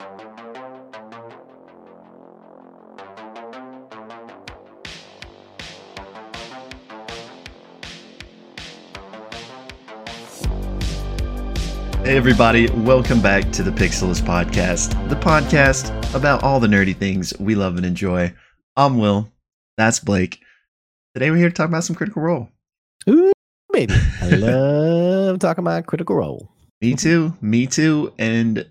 Hey, everybody, welcome back to the Pixelist Podcast, the podcast about all the nerdy things we love and enjoy. I'm Will. That's Blake. Today, we're here to talk about some Critical Role. Ooh, baby. I love talking about Critical Role. Me too. Me too. And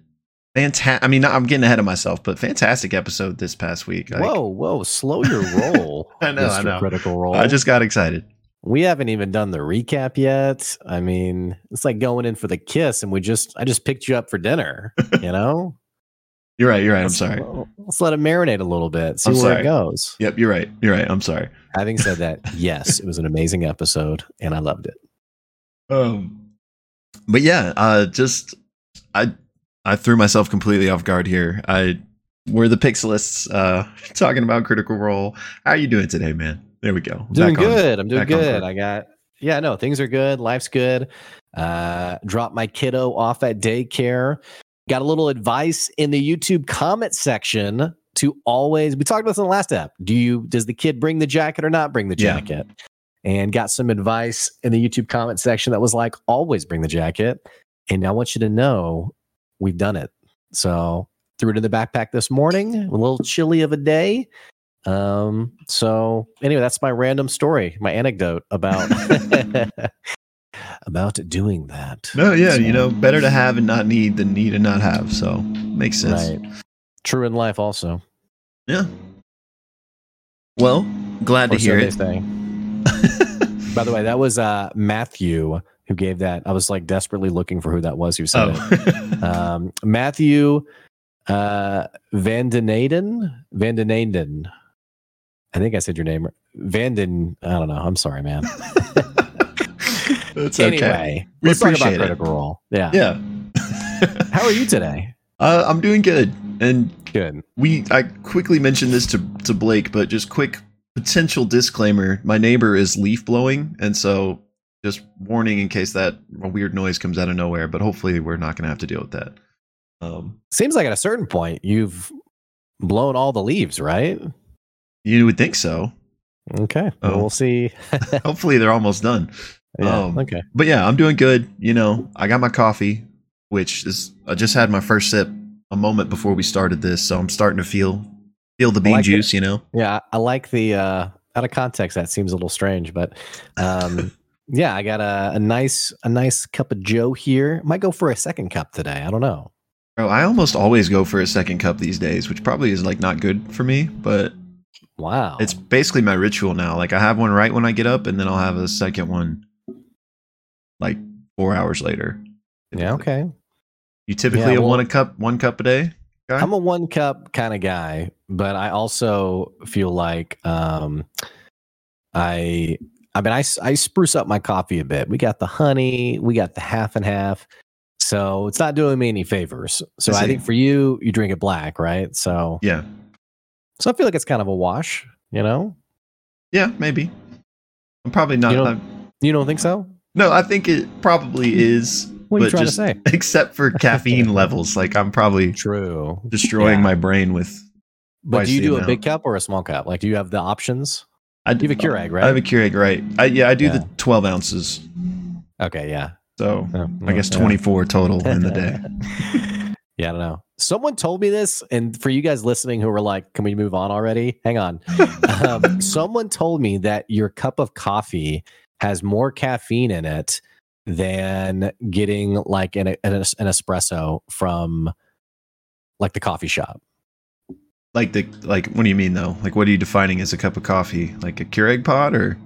fantastic. I mean, I'm getting ahead of myself, but fantastic episode this past week. Like, whoa, whoa, slow your roll. I know, I know. Critical Role. I just got excited. we haven't even done the recap yet. I mean, it's like going in for the kiss, and we just I just picked you up for dinner. You know, You're right. You're right. I'm Let's- sorry. Let's let it marinate a little bit, see I'm where sorry. it goes. Yep. You're right. You're right. I'm sorry. Having said that, yes, it was an amazing episode, and I loved it. Um, but yeah, uh, just I I threw myself completely off guard here. I we're the Pixelists, uh, talking about Critical Role. How are you doing today, man? There we go. Doing Back on. good. I'm doing good. I got yeah, no, things are good. Life's good. Uh dropped my kiddo off at daycare. Got a little advice in the YouTube comment section to always we talked about this in the last app. Do you does the kid bring the jacket or not bring the Yeah. jacket? And got some advice in the YouTube comment section that was like always bring the jacket. And I want you to know we've done it. So threw it in the backpack this morning, a little chilly of a day. Um, so anyway, that's my random story, my anecdote about about doing that. No, yeah, So- you know, better to have and not need than need and not have. So makes sense. Right. True in life also. Yeah. Well, glad to Or so hear it. By the way, that was uh Matthew who gave that. I was like desperately looking for who that was who said it. oh. Um Matthew uh Vandanaden. Vandanaden. I think I said your name. Vanden. I don't know. I'm sorry, man. That's okay. Anyway, We let's talk about appreciate it. Critical Role. Yeah. Yeah. How are you today? uh, I'm doing good. And Good. we I quickly mentioned this to to Blake, but just quick potential disclaimer: my neighbor is leaf blowing, and so just warning in case that a weird noise comes out of nowhere. But hopefully, we're not going to have to deal with that. Um, Seems like at a certain point you've blown all the leaves, right? you would think so. Okay. Well, Oh. we'll see. Hopefully, they're almost done. yeah. Um, okay. But yeah, I'm doing good. You know, I got my coffee, which is I just had my first sip a moment before we started this, so I'm starting to feel feel the bean like it. juice. You know. Yeah, I like the uh out of context that seems a little strange, but um yeah, I got a, a nice a nice cup of Joe here. Might go for a second cup today. I don't know. Bro, I almost always go for a second cup these days, which probably is like not good for me, but Wow. it's basically my ritual now. Like I have one right when I get up, and then I'll have a second one like four hours later. yeah, okay. You typically Yeah, well- want a cup, one cup a day. guy? I'm a one cup kind of guy, but I also feel like um I I mean I, I spruce up my coffee a bit. We got the honey, we got the half and half. So it's not doing me any favors. So I I think for you, you drink it black, right? So yeah, so I feel like it's kind of a wash, you know? yeah, maybe. I'm probably not. You don't- I'm- You don't think so? no, I think it probably is. What are you but trying just to say? except for caffeine levels, like I'm probably True. destroying Yeah. my brain with. But do you do a big cup or a small cup? Like do you have the options? I You have a Keurig, right? I have a Keurig, right? I, yeah, I do the 12 ounces, Okay, yeah. so Yeah, I guess yeah. 24 total in the day. yeah, I don't know. Someone told me this, and for you guys listening who were like, "Can we move on already?" Hang on. um, someone told me that your cup of coffee has more caffeine in it than getting like an, an, an espresso from like the coffee shop. Like the like, what do you mean though? Like, what are you defining as a cup of coffee? Like a Keurig pod or?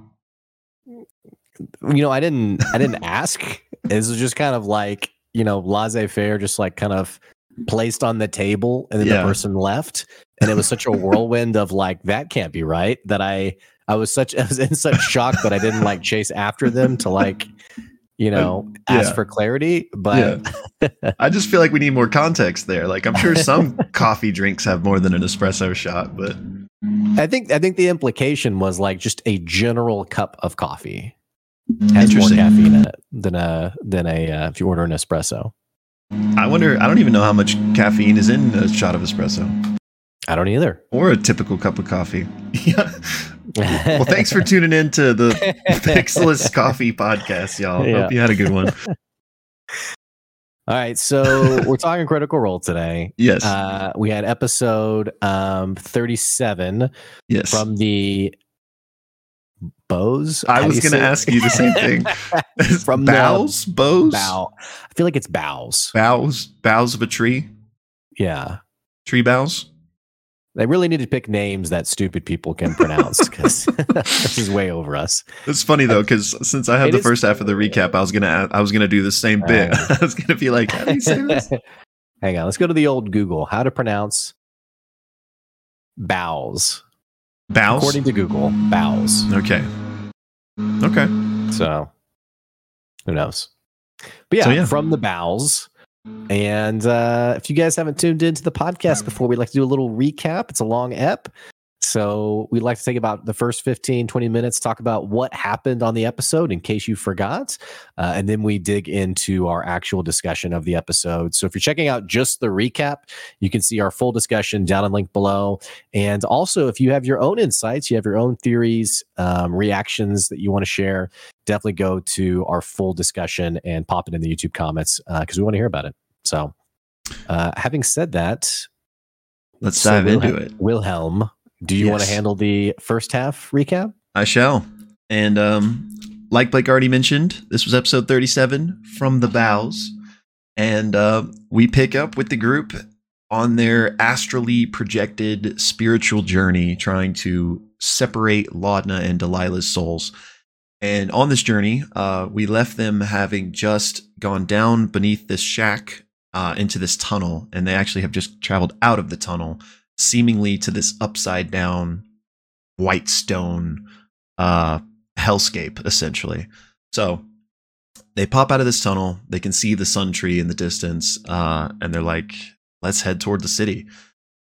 You know, I didn't, I didn't ask. This was just kind of like you know, laissez faire, just like kind of placed on the table, and then Yeah. the person left, and it was such a whirlwind of like that can't be right that I I was such I was in such shock that I didn't like chase after them to like you know ask yeah. for clarity. But I just feel like we need more context there. Like, I'm sure some coffee drinks have more than an espresso shot, but I think I think the implication was like just a general cup of coffee has more caffeine in it than a than a uh, if you order an espresso. I wonder. I don't even know how much caffeine is in a shot of espresso I don't either. or a typical cup of coffee. yeah. Well, thanks for tuning in to the Pixelist Coffee Podcast, y'all. Yeah. Hope you had a good one. All right, so we're talking Critical Role today. Yes. Uh, we had episode um, 37 yes. from the Bows. I How was going to it? ask you the same thing. From the bows, bows, Bow. I feel like it's bows. boughs, boughs of a tree, Yeah. tree boughs. They really need to pick names that stupid people can pronounce because this is way over us. It's funny though, because since I have It the first half of the recap, I was gonna I was gonna do the same bit. Uh. I was gonna be like, how do you say this? Hang on, let's go to the old Google. How to pronounce bows? Bows. According to Google, bows. okay. Okay. So who knows? But yeah, So, yeah. from the bowels. And uh, if you guys haven't tuned into the podcast before, we'd like to do a little recap. It's a long ep. So we'd like to take about the first 15, 20 minutes, talk about what happened on the episode in case you forgot. Uh, and then we dig into our actual discussion of the episode. So if you're checking out just the recap, you can see our full discussion down in link below. And also, if you have your own insights, you have your own theories, um, reactions that you want to share, definitely go to our full discussion and pop it in the YouTube comments because we want to hear about it. So, uh, having said that, Let's so dive into Wilhelm- it. Wilhelm, do you want to handle the first half recap? I shall. And um, like Blake already mentioned, this was episode 37 from the bows. And uh, we pick up with the group on their astrally projected spiritual journey, trying to separate Laudna and Delilah's souls. And on this journey, uh, we left them having just gone down beneath this shack uh, into this tunnel, and they actually have just traveled out of the tunnel, seemingly to this upside down white stone uh, hellscape, essentially. So they pop out of this tunnel. They can see the sun tree in the distance, uh, and they're like, "Let's head toward the city."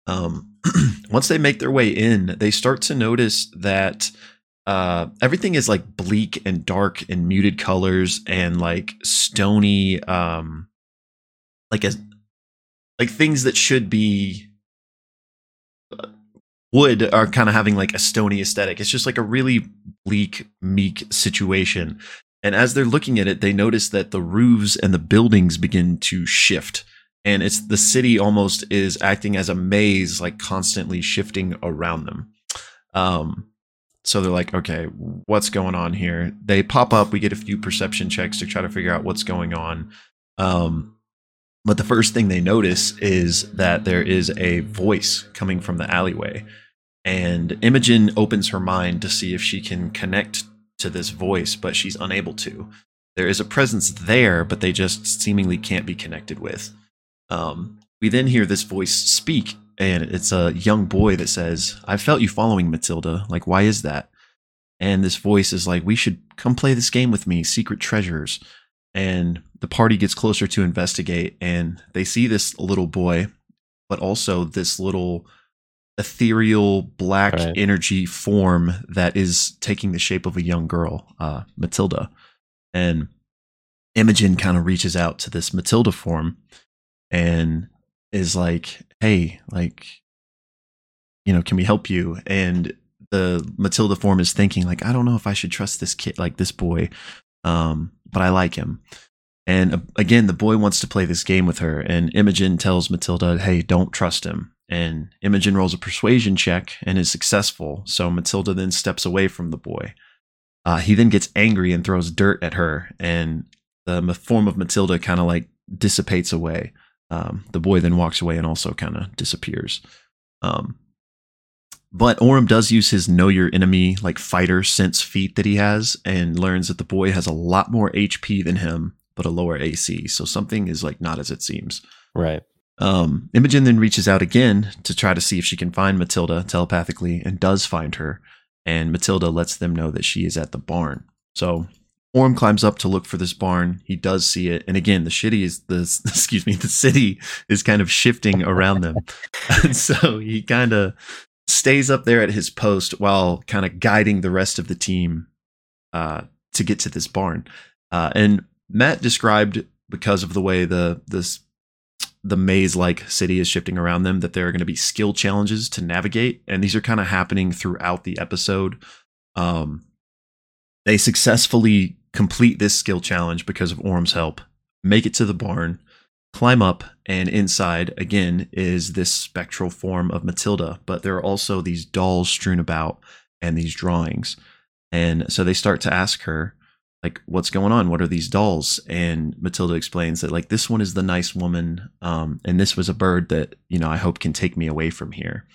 Um, once they make their way in, they start to notice that uh, everything is like bleak and dark and muted colors and like stony, um, like as like things that should be wood are kind of having like a stony aesthetic. It's just like a really bleak, meek situation. And as they're looking at it, they notice that the roofs and the buildings begin to shift. And it's the city almost is acting as a maze, like constantly shifting around them. Um, so they're like, okay, what's going on here? They pop up. We get a few perception checks to try to figure out what's going on. Um, but the first thing they notice is that there is a voice coming from the alleyway. And Imogen opens her mind to see if she can connect to this voice, but she's unable to. There is a presence there, but they just seemingly can't be connected with. Um, we then hear this voice speak, and it's a young boy that says, I felt you following Matilda. Like, why is that? And this voice is like, We should come play this game with me, Secret Treasures. And the party gets closer to investigate, and they see this little boy, but also this little ethereal black Right. energy form that is taking the shape of a young girl, uh, Matilda. And Imogen kind of reaches out to this Matilda form and is like, hey, like, you know, can we help you? And the Matilda form is thinking, like, I don't know if I should trust this kid, like this boy, um, but I like him. And uh, again, the boy wants to play this game with her, and Imogen tells Matilda, hey, don't trust him. And Imogen rolls a persuasion check and is successful. So Matilda then steps away from the boy. Uh, he then gets angry and throws dirt at her, and the form of Matilda kind of like dissipates away. Um, the boy then walks away and also kind of disappears. Um, but Orym does use his know your enemy, like fighter sense feat that he has, and learns that the boy has a lot more HP than him, but a lower AC. So something is like not as it seems. Right. Um, Imogen then reaches out again to try to see if she can find Matilda telepathically and does find her. And Matilda lets them know that she is at the barn. So Orym climbs up to look for this barn. He does see it. And again, the shitty is the excuse me, the city is kind of shifting around them. and so he kind of stays up there at his post while kind of guiding the rest of the team uh, to get to this barn. Uh, and Matt described because of the way the this the maze like city is shifting around them, that there are going to be skill challenges to navigate. And these are kind of happening throughout the episode. Um, they successfully complete this skill challenge because of Orym's help, make it to the barn, climb up, and inside, again, is this spectral form of Matilda. But there are also these dolls strewn about and these drawings. And so they start to ask her, like what's going on? What are these dolls? And matilda explains that like this one is the nice woman um, and this was a bird that you know i hope can take me away from here.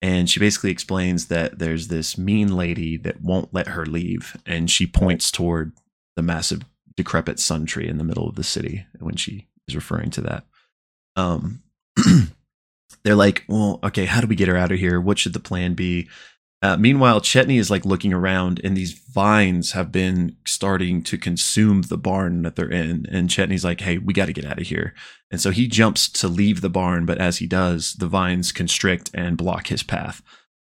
And she basically explains that there's this mean lady that won't let her leave and she points toward the massive decrepit sun tree in the middle of the city when she is referring to that. Um they're like well okay how do we get her out of here? What should the plan be uh, meanwhile, Chetney is like looking around, and these vines have been starting to consume the barn that they're in. And Chetney's like, "Hey, we got to get out of here." And so he jumps to leave the barn, but as he does, the vines constrict and block his path.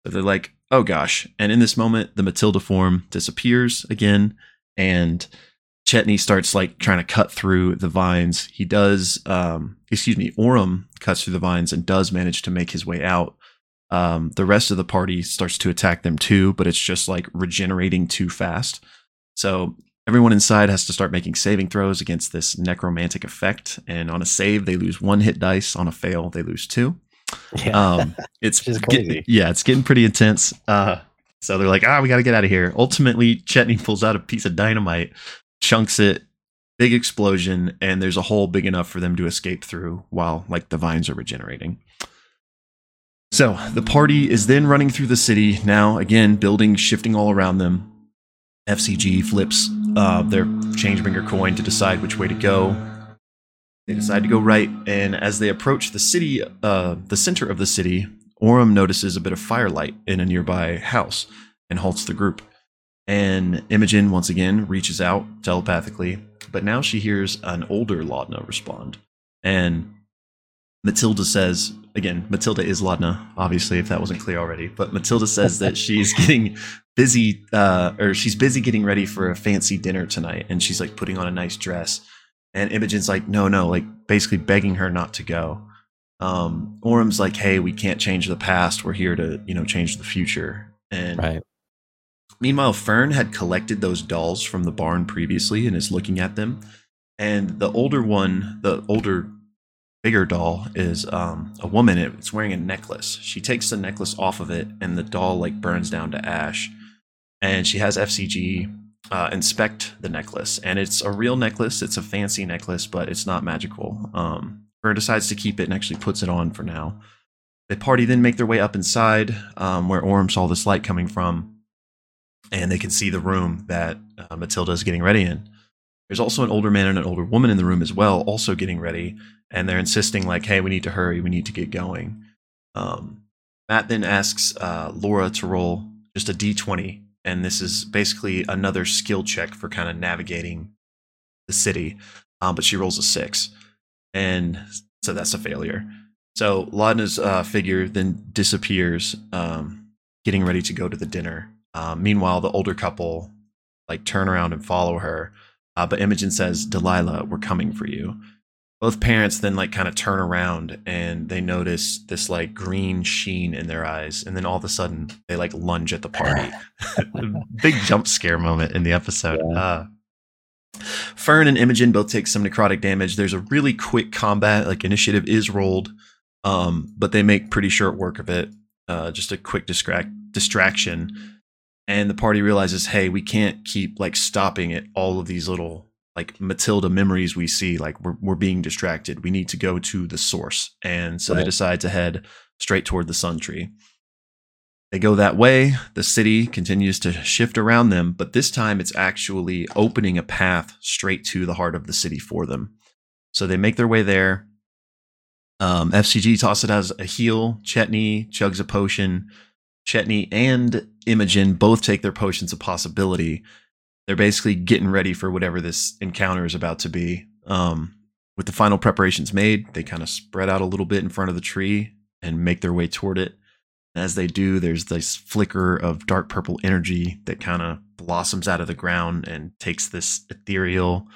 So they're like, "Oh gosh!" And in this moment, the Matilda form disappears again, and Chetney starts like trying to cut through the vines. He does, um, excuse me, Orym cuts through the vines and does manage to make his way out um, the rest of the party starts to attack them too, but it's just like regenerating too fast. So everyone inside has to start making saving throws against this necromantic effect. And on a save, they lose one hit dice. On a fail, they lose two. Yeah. Um, it's get, yeah, it's getting pretty intense. Uh, so they're like, ah, we got to get out of here. Ultimately, Chetney pulls out a piece of dynamite, chunks it, big explosion, and there's a hole big enough for them to escape through while like the vines are regenerating. So the party is then running through the city. Now, again, buildings shifting all around them. FCG flips uh, their Changebringer coin to decide which way to go. They decide to go right, and as they approach the city, uh, the center of the city, Orym notices a bit of firelight in a nearby house and halts the group. And Imogen once again reaches out telepathically, but now she hears an older Laudna respond. And Matilda says, again, Matilda is Laudna, obviously, if that wasn't clear already. But Matilda says that she's getting busy, uh, or she's busy getting ready for a fancy dinner tonight, and she's like putting on a nice dress. And Imogen's like, no, no, like basically begging her not to go. Um, Orym's like, hey, we can't change the past. We're here to, you know, change the future. And right. meanwhile, Fearne had collected those dolls from the barn previously and is looking at them. And the older one, the older bigger doll is um, a woman. It's wearing a necklace. She takes the necklace off of it, and the doll like burns down to ash. And she has FCG uh, inspect the necklace, and it's a real necklace. It's a fancy necklace, but it's not magical. Um, decides to keep it and actually puts it on for now. The party then make their way up inside, um, where Orym saw this light coming from, and they can see the room that uh, Matilda is getting ready in. There's also an older man and an older woman in the room as well, also getting ready and they're insisting like, "Hey, we need to hurry. We need to get going." Um, Matt then asks uh, Laura to roll just a d20, and this is basically another skill check for kind of navigating the city. Um, but she rolls a six, and so that's a failure. So Laudna's uh, figure then disappears, um, getting ready to go to the dinner. Uh, meanwhile, the older couple like turn around and follow her, uh, but Imogen says, "Delilah, we're coming for you." both parents then like kind of turn around and they notice this like green sheen in their eyes and then all of a sudden they like lunge at the party. Big jump scare moment in the episode. Yeah. uh, Fearne and imogen both take some necrotic damage. There's a really quick combat like initiative is rolled um, but they make pretty short work of it. Uh, just a quick distract distraction and the party realizes hey we can't keep like stopping at all of these little like Matilda memories we see, like we're, we're being distracted. We need to go to the source. And so right. they decide to head straight toward the sun tree. They go that way. The city continues to shift around them, but this time it's actually opening a path straight to the heart of the city for them. So they make their way there. Um, FCG toss it as a heal. Chetney chugs a potion. Chetney and Imogen both take their potions of possibility they're basically getting ready for whatever this encounter is about to be. Um, with the final preparations made, they kind of spread out a little bit in front of the tree and make their way toward it. As they do, there's this flicker of dark purple energy that kind of blossoms out of the ground and takes this ethereal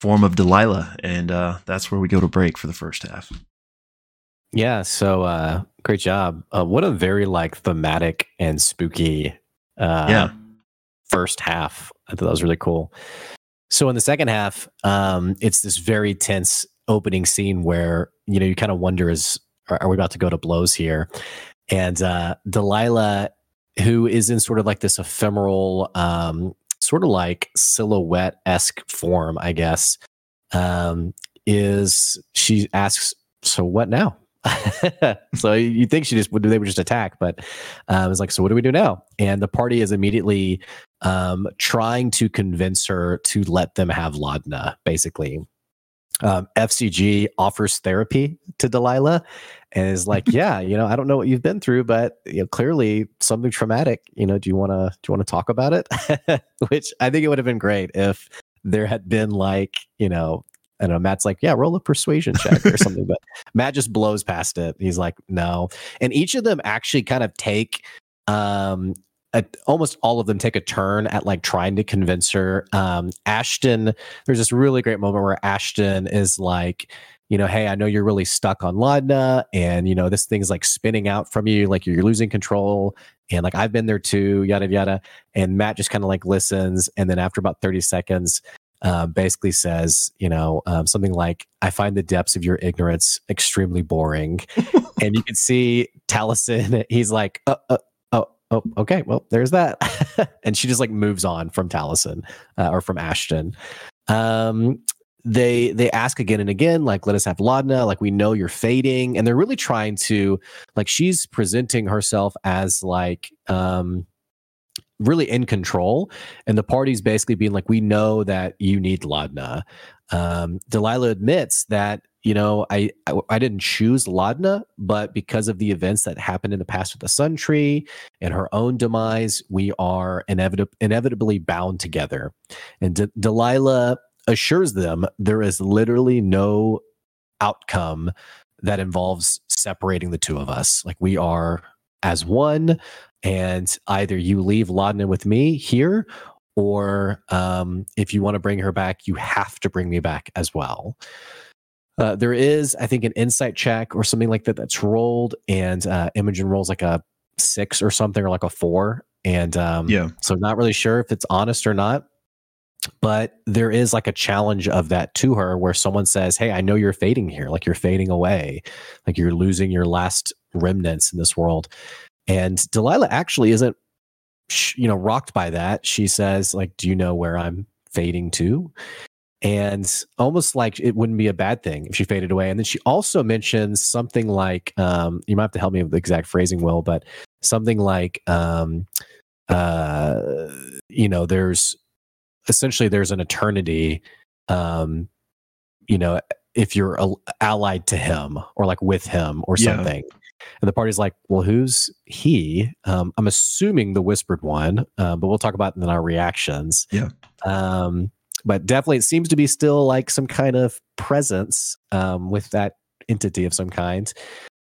form of Delilah, and uh, that's where we go to break for the first half. Yeah, so uh, great job. Uh, what a very like thematic and spooky uh, yeah. first half. I thought that was really cool. So in the second half, um, it's this very tense opening scene where you know you kind of wonder is are, are, we about to go to blows here? And uh, Delilah, who is in sort of like this ephemeral, um, sort of like silhouette esque form, I guess, um, is she asks, "So what now?" so you think she just would they would just attack, but um, it's like, so what do we do now? And the party is immediately um, trying to convince her to let them have Laudna, basically. Um, FCG offers therapy to Delilah and is like, yeah, you know, I don't know what you've been through, but you know, clearly something traumatic. You know, do you want to do you want to talk about it? Which I think it would have been great if there had been like, you know, I know. Matt's like, yeah, roll a persuasion check or something, but Matt just blows past it. He's like, no. And each of them actually kind of take um a, almost all of them take a turn at like trying to convince her. Um, Ashton, there's this really great moment where Ashton is like, you know, hey, I know you're really stuck on Laudna, and you know this thing's like spinning out from you, like you're losing control, and like I've been there too, yada yada. And Matt just kind of like listens, and then after about 30 seconds, uh, basically says, you know, um, something like, I find the depths of your ignorance extremely boring. and you can see Taliesin, he's like, uh, uh, oh, oh, okay, well, there's that. and she just like moves on from Taliesin uh, or from Ashton. Um, they they ask again and again like let us have laudna like we know you're fading and they're really trying to like she's presenting herself as like um really in control. And the party's basically being like, we know that you need Laudna. Um, Delilah admits that, you know, I, I, I didn't choose Laudna, but because of the events that happened in the past with the Sun Tree and her own demise, we are inevit- inevitably bound together. And De- Delilah assures them there is literally no outcome that involves separating the two of us. Like we are as one and either you leave Laudna with me here, or um, if you want to bring her back, you have to bring me back as well. Uh, there is, I think, an insight check or something like that that's rolled, and uh, Imogen rolls like a six or something, or like a four. And um, yeah, so not really sure if it's honest or not. But there is like a challenge of that to her where someone says, Hey, I know you're fading here. Like you're fading away. Like you're losing your last remnants in this world. And Delilah actually isn't, you know, rocked by that. She says, like, do you know where I'm fading to? And almost like it wouldn't be a bad thing if she faded away. And then she also mentions something like, um, you might have to help me with the exact phrasing, Will, but something like, um, uh, you know, there's essentially there's an eternity, um, you know, if you're allied to him or like with him or something. Yeah. And the party's like, well, who's he? Um, I'm assuming the whispered one, uh, but we'll talk about in our reactions. Yeah. Um, but definitely, it seems to be still like some kind of presence um, with that entity of some kind.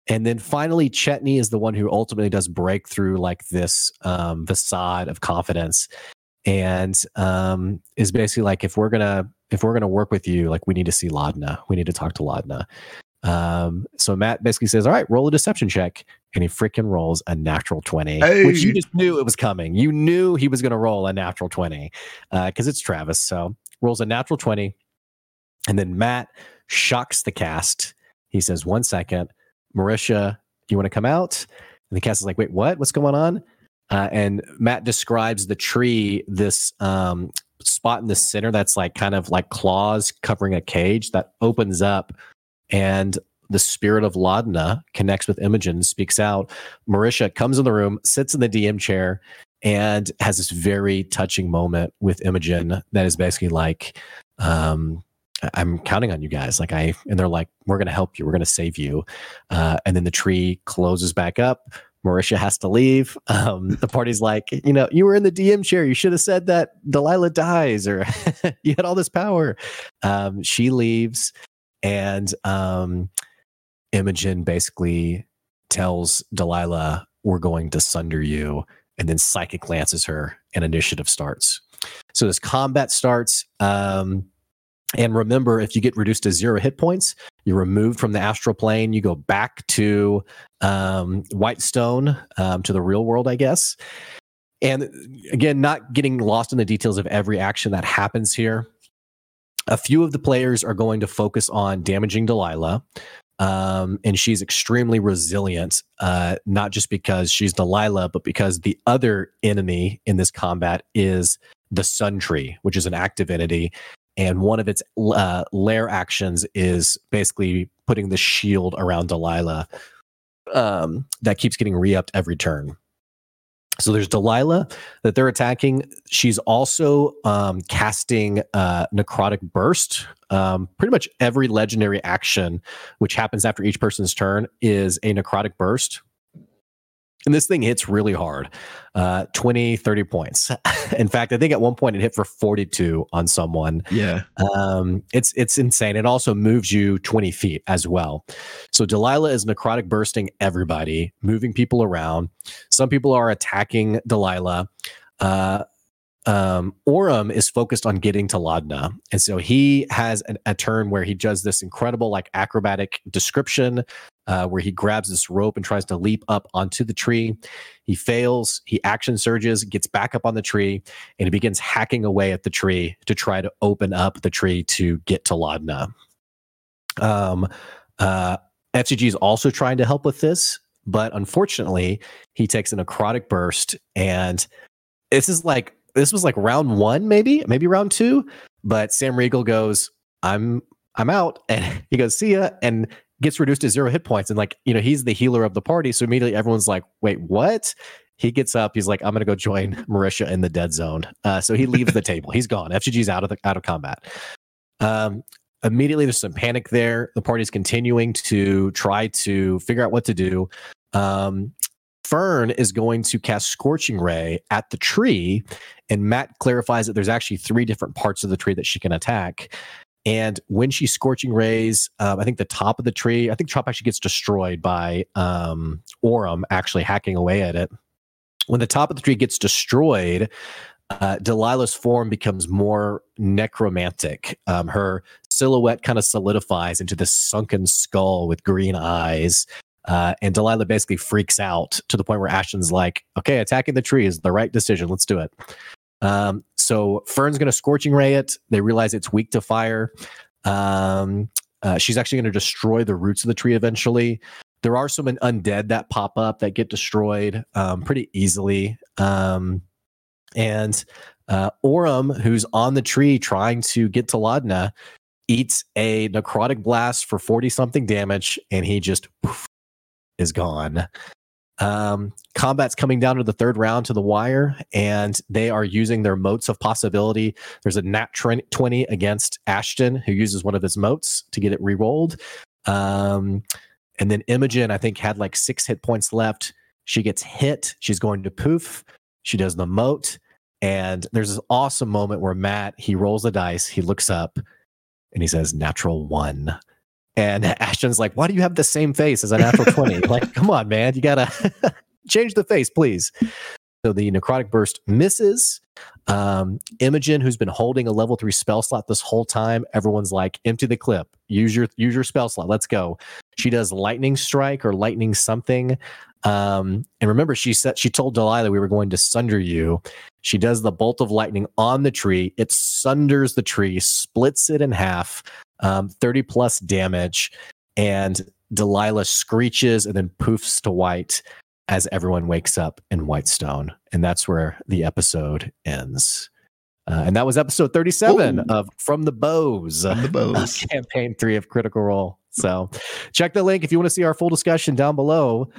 And then finally, Chetney is the one who ultimately does break through like this um, facade of confidence, and um, is basically like, if we're gonna if we're gonna work with you, like we need to see Laudna, we need to talk to Laudna. Um, so Matt basically says, All right, roll a deception check. And he freaking rolls a natural 20, hey. which you just knew it was coming. You knew he was going to roll a natural 20 because uh, it's Travis. So rolls a natural 20. And then Matt shocks the cast. He says, One second, Marisha, you want to come out? And the cast is like, Wait, what? What's going on? Uh, and Matt describes the tree, this um, spot in the center that's like kind of like claws covering a cage that opens up and the spirit of Laudna connects with Imogen, speaks out. Marisha comes in the room, sits in the DM chair, and has this very touching moment with Imogen that is basically like, um, I'm counting on you guys. Like I, and they're like, we're going to help you. We're going to save you. Uh, and then the tree closes back up. Marisha has to leave. Um, the party's like, you know, you were in the DM chair. You should have said that Delilah dies or you had all this power. Um, she leaves. And um, Imogen basically tells Delilah, We're going to sunder you. And then Psychic lances her and initiative starts. So this combat starts. Um, And remember, if you get reduced to zero hit points, you're removed from the astral plane. You go back to um, Whitestone, um, to the real world, I guess. And again, not getting lost in the details of every action that happens here. A few of the players are going to focus on damaging Delilah. Um, and she's extremely resilient, uh, not just because she's Delilah, but because the other enemy in this combat is the Sun Tree, which is an active entity and one of its uh, lair actions is basically putting the shield around Delilah um, that keeps getting re-upped every turn. So there's Delilah that they're attacking. She's also um, casting uh, Necrotic Burst. Um, pretty much every legendary action, which happens after each person's turn, is a Necrotic Burst and this thing hits really hard uh 20 30 points. In fact i think at one point it hit for 42 on someone. Yeah. Um it's it's insane. It also moves you 20 feet as well. So delilah is necrotic bursting everybody moving people around. Some people are attacking delilah. Uh um, Orym is focused on getting to Laudna. And so he has an, a turn where he does this incredible, like acrobatic description uh, where he grabs this rope and tries to leap up onto the tree. He fails. He action surges, gets back up on the tree, and he begins hacking away at the tree to try to open up the tree to get to Laudna. Um, uh, FCG is also trying to help with this, but unfortunately, he takes a necrotic burst, and this is like this was like round one, maybe, maybe round two. But Sam Riegel goes, I'm I'm out. And he goes, see ya, and gets reduced to zero hit points. And like, you know, he's the healer of the party. So immediately everyone's like, wait, what? He gets up. He's like, I'm gonna go join Marisha in the dead zone. Uh, so he leaves the table. He's gone. FCG's out of the out of combat. Um, immediately there's some panic there. The party's continuing to try to figure out what to do. Um, Fearne is going to cast Scorching Ray at the tree, and Matt clarifies that there's actually three different parts of the tree that she can attack. And when she's scorching rays, um, I think the top of the tree, I think top actually gets destroyed by um, Orym actually hacking away at it. When the top of the tree gets destroyed, uh, Delilah's form becomes more necromantic. Um, her silhouette kind of solidifies into this sunken skull with green eyes. Uh, and Delilah basically freaks out to the point where Ashton's like, okay, attacking the tree is the right decision. Let's do it. Um, so Fearne's going to scorching ray it. They realize it's weak to fire. Um, uh, she's actually going to destroy the roots of the tree eventually. There are some undead that pop up that get destroyed um, pretty easily. Um, and uh, Orym, who's on the tree trying to get to Laudna, eats a necrotic blast for 40 something damage, and he just poof, is gone. Um, combat's coming down to the third round to the wire, and they are using their motes of possibility. There's a nat 20 against Ashton, who uses one of his motes to get it re-rolled. Um, and then Imogen, I think, had like six hit points left. She gets hit. She's going to poof. She does the mote. And there's this awesome moment where Matt, he rolls the dice, he looks up, and he says, natural one. And Ashton's like, why do you have the same face as a natural 20? like, come on, man. You got to change the face, please. So the necrotic burst misses. Um, Imogen, who's been holding a level three spell slot this whole time, everyone's like, empty the clip. Use your use your spell slot. Let's go. She does lightning strike or lightning something. Um, and remember, she said she told Delilah we were going to sunder you. She does the bolt of lightning on the tree. It sunders the tree, splits it in half um, 30 plus damage, and Delilah screeches and then poofs to white as everyone wakes up in Whitestone. And that's where the episode ends. Uh, and that was episode 37 Ooh. of From the Bows, From the Bows. campaign three of Critical Role. So check the link if you want to see our full discussion down below.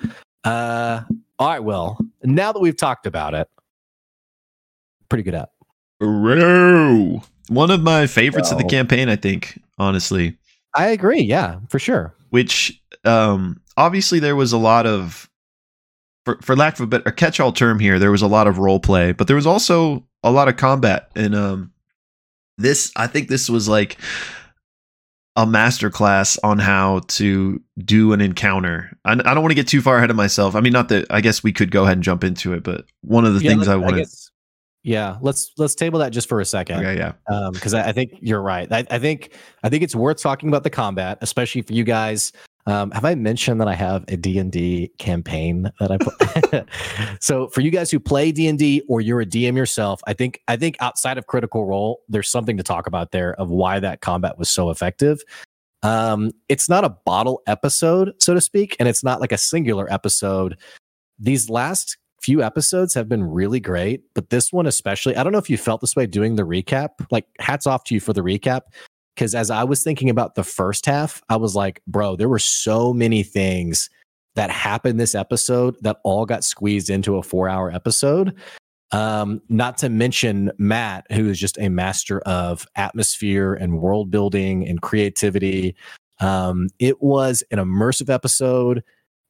Uh, all right, Will, now that we've talked about it, pretty good app. One of my favorites of the campaign, I think, honestly. I agree. Yeah, for sure. Which, um, obviously, there was a lot of, for, for lack of a better catch-all term here, there was a lot of role play, but there was also a lot of combat. And um, this, I think, this was like a masterclass on how to do an encounter. I, I don't want to get too far ahead of myself. I mean, not that I guess we could go ahead and jump into it, but one of the yeah, things I wanted. Yeah, let's let's table that just for a second. Okay, yeah. because I, I think you're right. I, I think I think it's worth talking about the combat, especially for you guys. Um, have I mentioned that I have a D and D campaign that I play? so for you guys who play D and D or you're a DM yourself, I think I think outside of Critical Role, there's something to talk about there of why that combat was so effective. Um, it's not a bottle episode, so to speak, and it's not like a singular episode. These last few episodes have been really great, but this one especially, I don't know if you felt this way doing the recap. Like, hats off to you for the recap. Because as I was thinking about the first half, I was like, bro, there were so many things that happened this episode that all got squeezed into a four hour episode. Um, not to mention Matt, who is just a master of atmosphere and world building and creativity. Um, it was an immersive episode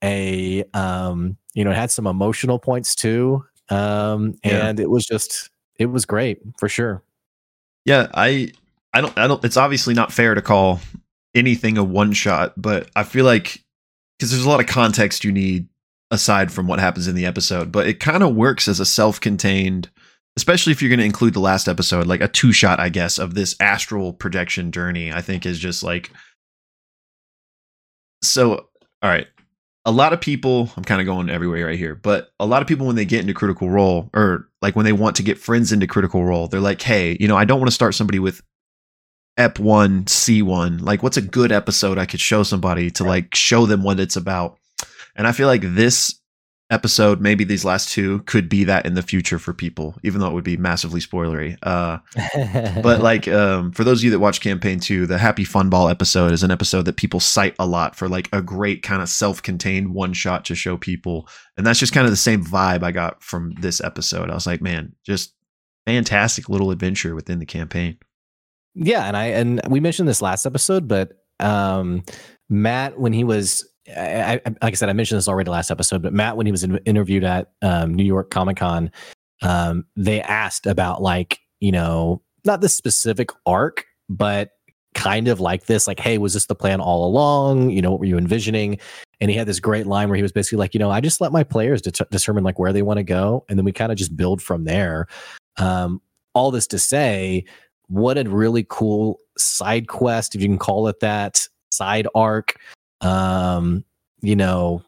a um you know it had some emotional points too um Yeah. and it was just it was great for sure Yeah, I I don't I don't it's obviously not fair to call anything a one shot, but I feel like cuz there's a lot of context you need aside from what happens in the episode, but it kind of works as a self-contained especially if you're going to include the last episode like a two shot I guess of this astral projection journey, I think is just like so all right. A lot of people, I'm kind of going everywhere right here, but a lot of people when they get into critical role or like when they want to get friends into critical role, they're like, "Hey, you know, I don't want to start somebody with ep 1 c1 like what's a good episode i could show somebody to like show them what it's about? And i feel like this episode maybe these last two could be that in the future for people even though it would be massively spoilery. Uh but like um for those of you that watch campaign 2 the happy fun ball episode is an episode that people cite a lot for like a great kind of self-contained one shot to show people. And that's just kind of the same vibe i got from this episode. I was like man just fantastic little adventure within the campaign yeah and i and we mentioned this last episode but um matt when he was I, I, like i said i mentioned this already last episode but matt when he was in, interviewed at um, new york comic-con um, they asked about like you know not the specific arc but kind of like this like hey was this the plan all along? You know what were you envisioning? And he had this great line where he was basically like you know i just let my players det- determine like where they want to go and then we kind of just build from there. Um, all this to say what a really cool side quest if you can call it that side arc um you know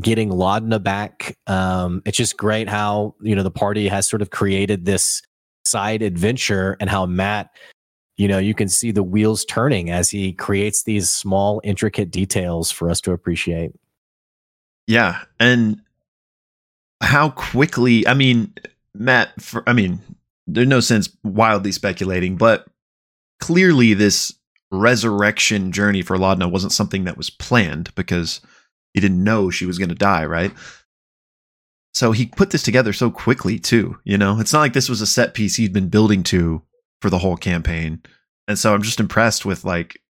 getting Laudna back um it's just great how you know the party has sort of created this side adventure and how Matt you know you can see the wheels turning as he creates these small intricate details for us to appreciate Yeah, and how quickly? I mean, Matt. For, I mean, there's no sense wildly speculating, but clearly this resurrection journey for Laudna wasn't something that was planned because he didn't know she was going to die, right? So he put this together so quickly too. You know, it's not like this was a set piece he'd been building to for the whole campaign, and so I'm just impressed with like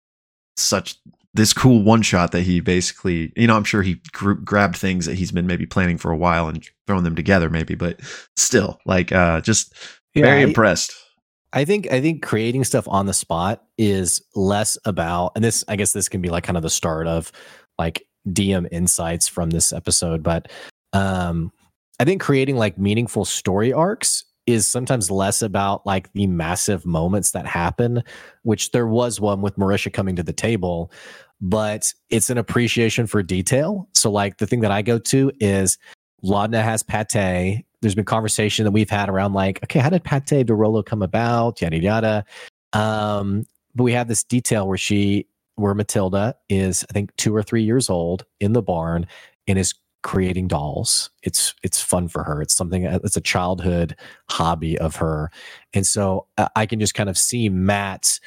such this cool one shot that he basically, you know, I'm sure he gr- grabbed things that he's been maybe planning for a while and thrown them together, maybe, but still, like, uh, just very I- impressed. I think I think creating stuff on the spot is less about, and this I guess this can be like kind of the start of like DM insights from this episode, but um I think creating like meaningful story arcs is sometimes less about like the massive moments that happen, which there was one with Marisha coming to the table, but it's an appreciation for detail. So like the thing that I go to is Laudna has pate. There's been conversation that we've had around like, okay, how did pate de Rolo come about? Yada yada. Um, but we have this detail where she, where Matilda is, I think, two or three years old in the barn and is creating dolls. It's it's fun for her. It's something. It's a childhood hobby of her, and so uh, I can just kind of see Matt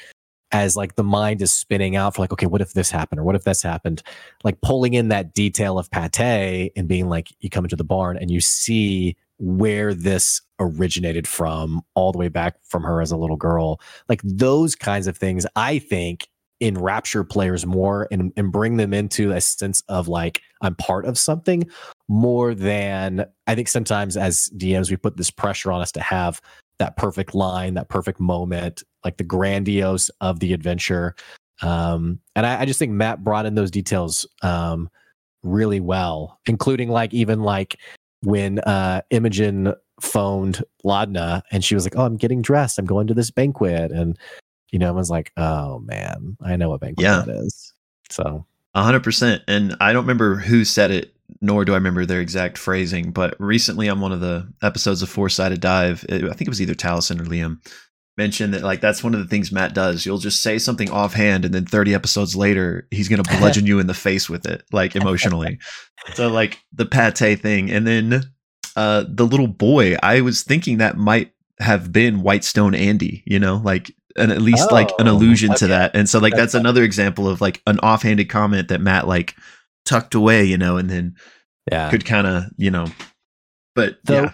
as like the mind is spinning out for like, okay, what if this happened or what if this happened? Like pulling in that detail of pate and being like, you come into the barn and you see where this originated from all the way back from her as a little girl. Like those kinds of things, I think enrapture players more and, and bring them into a sense of like, I'm part of something more than I think sometimes as DMs, we put this pressure on us to have that perfect line, that perfect moment, like the grandiose of the adventure. Um, and I, I just think Matt brought in those details um, really well, including like even like when uh, Imogen phoned Laudna and she was like, "Oh, I'm getting dressed. I'm going to this banquet." And you know, I was like, "Oh man, I know what banquet Yeah. that is." So A hundred percent. And I don't remember who said it, nor do I remember their exact phrasing. But recently, on one of the episodes of Four Sided Dive, it, I think it was either Taliesin or Liam mentioned that like that's one of the things Matt does. You'll just say something offhand, and then thirty episodes later, he's gonna bludgeon you in the face with it, like emotionally. so like the pate thing, and then uh the little boy. I was thinking that might have been Whitestone Andy. You know, like. And at least like an Oh, allusion to that, and so like That's that's another example of like an offhanded comment that Matt like tucked away, you know, and then yeah, could kind of, you know, but Though yeah,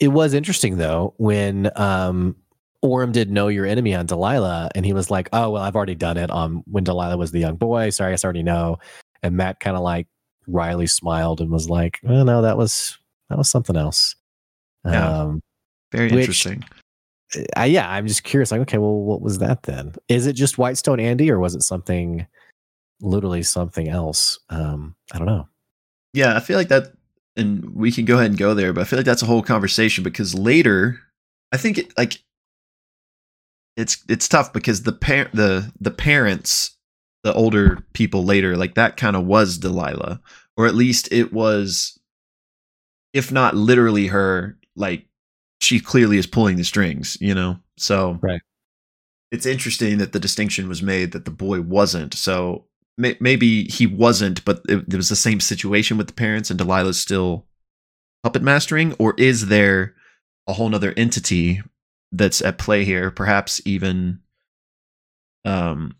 it was interesting though when um Orym did know your enemy on Delilah, and he was like, "Oh well, I've already done it on when Delilah was the young boy. Sorry, I guess I already know." And Matt kind of like wryly smiled and was like, "Oh no, that was that was something else." Yeah. Um, very which- interesting. I, yeah, I'm just curious. Like, okay, well, what was that then? Is it just Whitestone Andy, or was it something, literally something else? Um, I don't know. Yeah, I feel like that, and we can go ahead and go there, but I feel like that's a whole conversation because later, I think it like it's it's tough because the par- the the parents, the older people later, like that kind of was Delilah, or at least it was, if not literally her, like she clearly is pulling the strings, you know. So Right. it's interesting that the distinction was made that the boy wasn't. So may- maybe he wasn't, but it, it was the same situation with the parents, and Delilah's still puppet mastering, or is there a whole nother entity that's at play here? Perhaps even, um,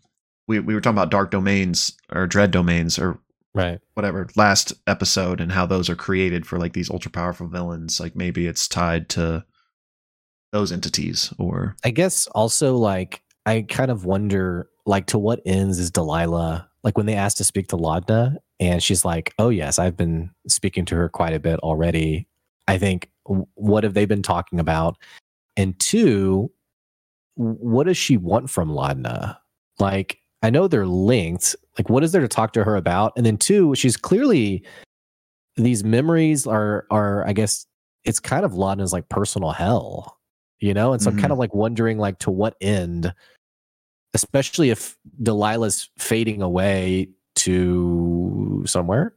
we we were talking about dark domains or dread domains or Right. whatever last episode and how those are created for like these ultra powerful villains. Like maybe it's tied to those entities or I guess also like I kind of wonder like to what ends is Delilah like when they asked to speak to Laudna and she's like, "Oh yes, I've been speaking to her quite a bit already." I think what have they been talking about? And two, what does she want from Laudna? Like I know they're linked. Like what is there to talk to her about? And then two, she's clearly these memories are are I guess it's kind of Laudna's like personal hell you know and so i'm kind of mm-hmm. like wondering like to what end especially if delilah's fading away to somewhere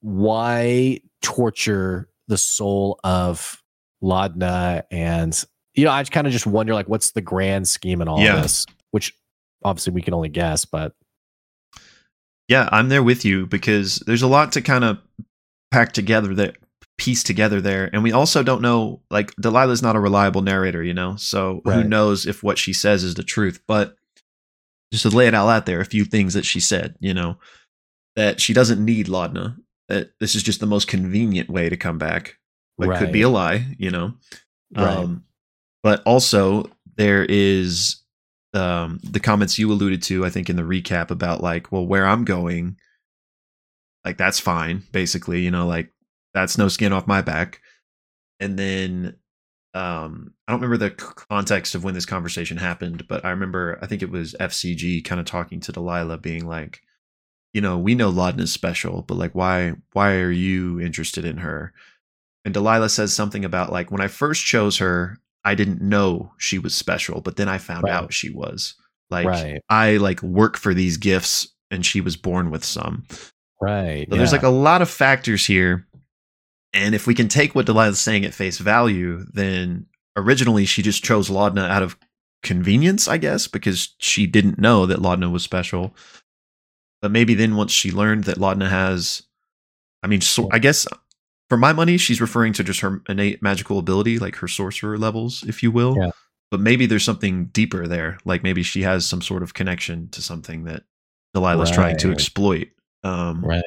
why torture the soul of laudna and you know i kind of just wonder like what's the grand scheme in all Yeah. this which obviously we can only guess but Yeah, I'm there with you because there's a lot to kind of pack together that piece together there. And we also don't know like Delilah's not a reliable narrator, you know. So who knows if what she says is the truth, but just to lay it all out there, a few things that she said, you know, that she doesn't need Laudna. That this is just the most convenient way to come back. But could be a lie, you know. Right. Um, but also there is um, the comments you alluded to, I think, in the recap about like, well, where I'm going, like that's fine, basically, you know, like that's no skin off my back. And then um, I don't remember the context of when this conversation happened, but I remember I think it was FCG kind of talking to Delilah, being like, you know, we know Laudna's special, but like, why, why are you interested in her? And Delilah says something about like, when I first chose her, I didn't know she was special, but then I found Right. out she was. Like, right I like work for these gifts, and she was born with some. right So there's like a lot of factors here. And if we can take what Delilah's saying at face value, then originally she just chose Laudna out of convenience, I guess, because she didn't know that Laudna was special. But maybe then once she learned that Laudna has, I mean, so, I guess for my money, she's referring to just her innate magical ability, like her sorcerer levels, if you will. Yeah. But maybe there's something deeper there. Like maybe she has some sort of connection to something that Delilah's trying to exploit. Um, right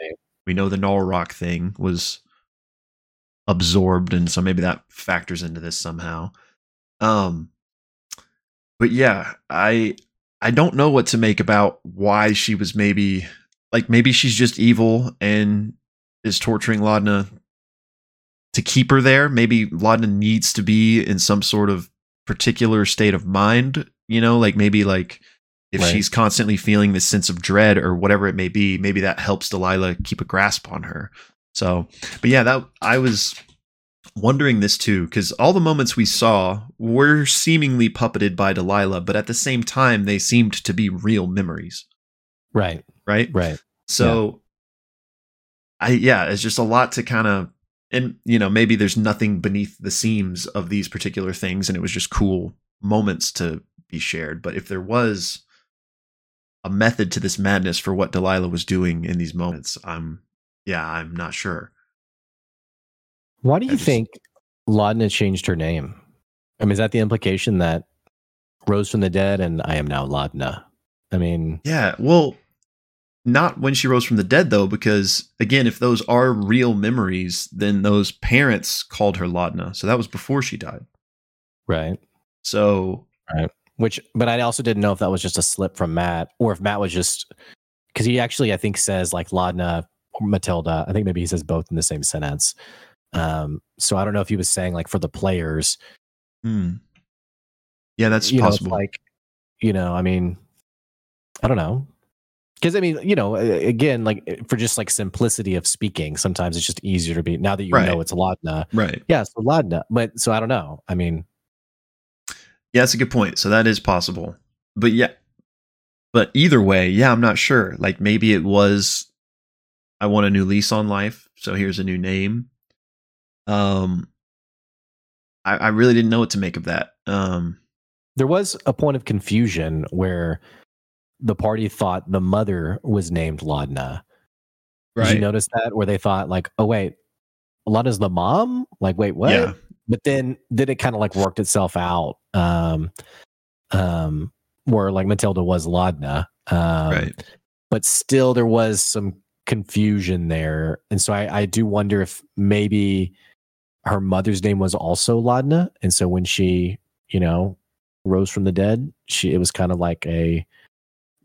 we know the Rock thing was absorbed, and so maybe that factors into this somehow. Um, but yeah, I I don't know what to make about why she was maybe like maybe she's just evil and is torturing Laudna to keep her there. Maybe Laudna needs to be in some sort of particular state of mind, you know, like maybe like if Right. she's constantly feeling this sense of dread or whatever it may be, maybe that helps Delilah keep a grasp on her. So, but yeah, that I was wondering this too, because all the moments we saw were seemingly puppeted by Delilah, but at the same time, they seemed to be real memories, Right. right? Right. So, I yeah, it's just a lot to kind of, and you know, maybe there's nothing beneath the seams of these particular things, and it was just cool moments to be shared. But if there was a method to this madness for what Delilah was doing in these moments, I'm yeah, I'm not sure. Why do you just- think Laudna changed her name? I mean, is that the implication that rose from the dead and I am now Laudna? I mean, Yeah, well, not when she rose from the dead though, because again, if those are real memories, then those parents called her Laudna, so that was before she died. right. So Right. Which, but I also didn't know if that was just a slip from Matt or if Matt was just because he actually, I think, says like Laudna or Matilda. I think maybe he says both in the same sentence. Um, so I don't know if he was saying like for the players, hmm. yeah, that's you know, possible. like, you know, I mean, I don't know. Because I mean, you know, again, like for just like simplicity of speaking, sometimes it's just easier to be now that you Right. know it's Laudna. right. Yeah, so Laudna. But so I don't know. I mean, Yeah, that's a good point. So that is possible. But yeah, but either way, yeah, I'm not sure. Like maybe it was, I want a new lease on life, so here's a new name. Um, I, I really didn't know what to make of that. Um, there was a point of confusion where the party thought the mother was named Laudna. Did you notice that? Where they thought like, oh wait, Laudna's the mom? Like, wait, what? Yeah. But then then it kind of like worked itself out. Um um where like Matilda was Laudna. Um right. but still there was some confusion there. And so I, I do wonder if maybe her mother's name was also Laudna. And so when she, you know, rose from the dead, she it was kind of like a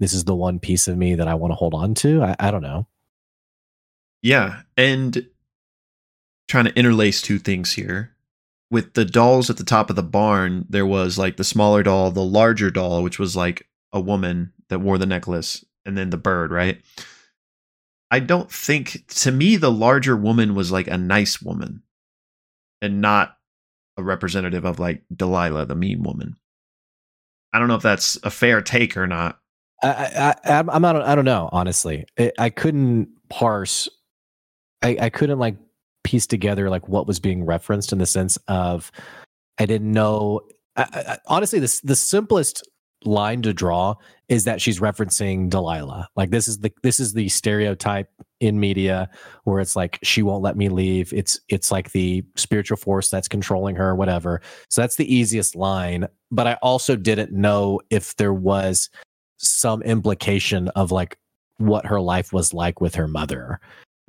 this is the one piece of me that I want to hold on to. I, I don't know. Yeah, and trying to interlace two things here. With the dolls at the top of the barn, there was like the smaller doll, the larger doll, which was like a woman that wore the necklace, and then the bird, right? I don't think to me the larger woman was like a nice woman and not a representative of like Delilah, the mean woman. I don't know if that's a fair take or not. I, I, I'm not I don't know honestly. I, I couldn't parse. I I couldn't like piece together like what was being referenced in the sense of I didn't know. I, I, honestly, this the simplest line to draw is that she's referencing Delilah. Like this is the this is the stereotype in media where it's like she won't let me leave. It's it's like the spiritual force that's controlling her, whatever. So that's the easiest line. But I also didn't know if there was some implication of like what her life was like with her mother.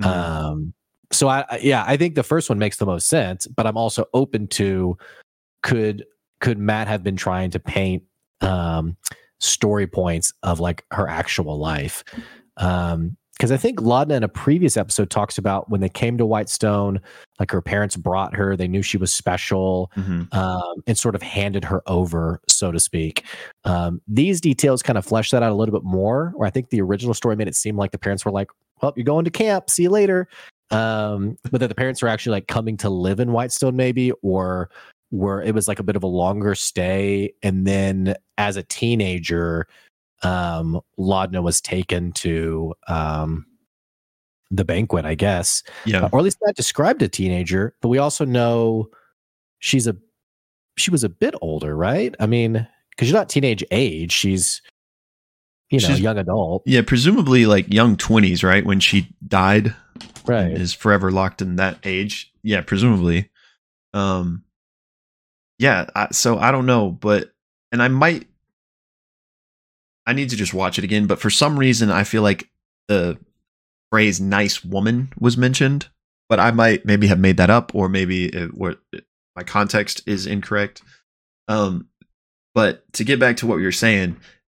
Mm. Um, so I, I yeah, I think the first one makes the most sense, but I'm also open to could could Matt have been trying to paint um story points of like her actual life. Um because I think Laudna in a previous episode talks about when they came to Whitestone, like her parents brought her, they knew she was special Mhm. um, and sort of handed her over, so to speak. Um, these details kind of flesh that out a little bit more. Where I think the original story made it seem like the parents were like, "Well, you're going to camp. See you later." Um, but that the parents were actually like coming to live in Whitestone, maybe, or where it was like a bit of a longer stay. And then as a teenager, um, Laudna was taken to um, the banquet, I guess Yeah. or at least that described a teenager, but we also know she's a she was a bit older, right? I mean, because she's not teenage age, she's you know, She's- young adult, Yeah, presumably like young 20s, right? When she died. right? is forever locked in that age. Yeah, presumably. Um yeah, I, so I don't know, but and I might I need to just watch it again, but for some reason I feel like the phrase nice woman was mentioned, but I might maybe have made that up or maybe it, or my context is incorrect. Um but to get back to what you were saying,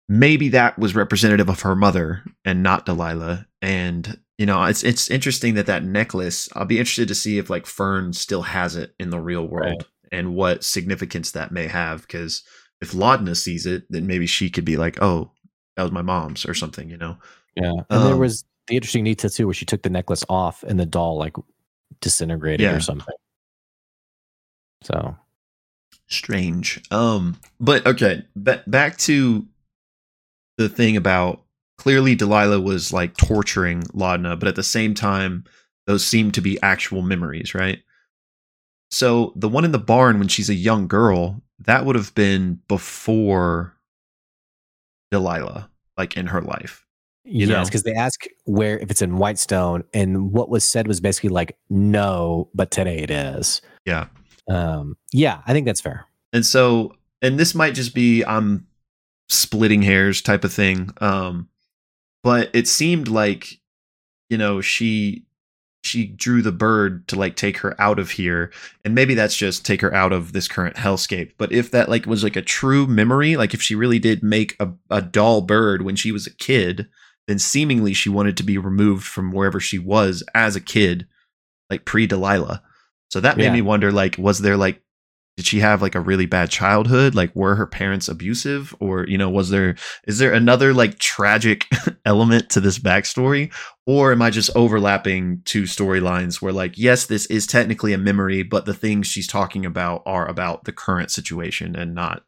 maybe that was representative of her mother and not Delilah. And you know, it's it's interesting that that necklace. I'll be interested to see if like Fearne still has it in the real world Right. and what significance that may have. Because if Laudna sees it, then maybe she could be like, "Oh, that was my mom's" or something. You know? yeah. And there Um, was the interesting detail too, where she took the necklace off and the doll like disintegrated Yeah. or something. So strange. Um, but okay, ba- back to the thing about clearly Delilah was like torturing Laudna, but at the same time, those seem to be actual memories, right? So the one in the barn when she's a young girl, that would have been before Delilah, like in her life. You yes, because they ask where if it's in Whitestone, and what was said was basically like no, but today it is. Yeah. Um, yeah, I think that's fair. And so, and this might just be I'm splitting hairs type of thing. Um, but it seemed like, you know, she she drew the bird to like take her out of here and maybe that's just take her out of this current hellscape but if that like was like a true memory like if she really did make a, a doll bird when she was a kid then seemingly she wanted to be removed from wherever she was as a kid like pre delilah so that made yeah. me wonder like was there like did she have like a really bad childhood like were her parents abusive or you know was there is there another like tragic element to this backstory or am i just overlapping two storylines where like yes this is technically a memory but the things she's talking about are about the current situation and not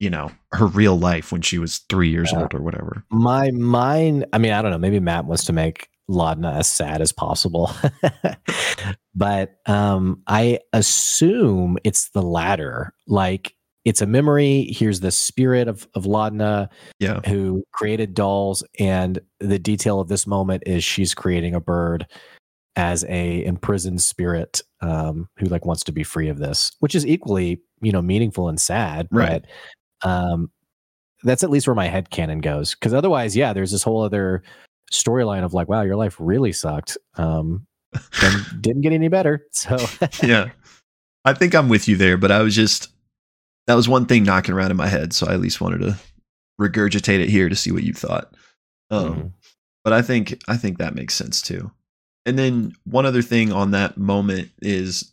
you know her real life when she was three years yeah. old or whatever my mind i mean i don't know maybe matt wants to make Laudna as sad as possible. but um, I assume it's the latter. Like it's a memory. Here's the spirit of, of Laudna yeah. who created dolls. And the detail of this moment is she's creating a bird as a imprisoned spirit um, who like wants to be free of this, which is equally, you know, meaningful and sad. Right. But um, that's at least where my head canon goes. Cause otherwise, yeah, there's this whole other storyline of like, wow, your life really sucked. Um, and didn't get any better. So yeah, I think I'm with you there, but I was just that was one thing knocking around in my head, so I at least wanted to regurgitate it here to see what you thought. Um, mm-hmm. But I think I think that makes sense too. And then one other thing on that moment is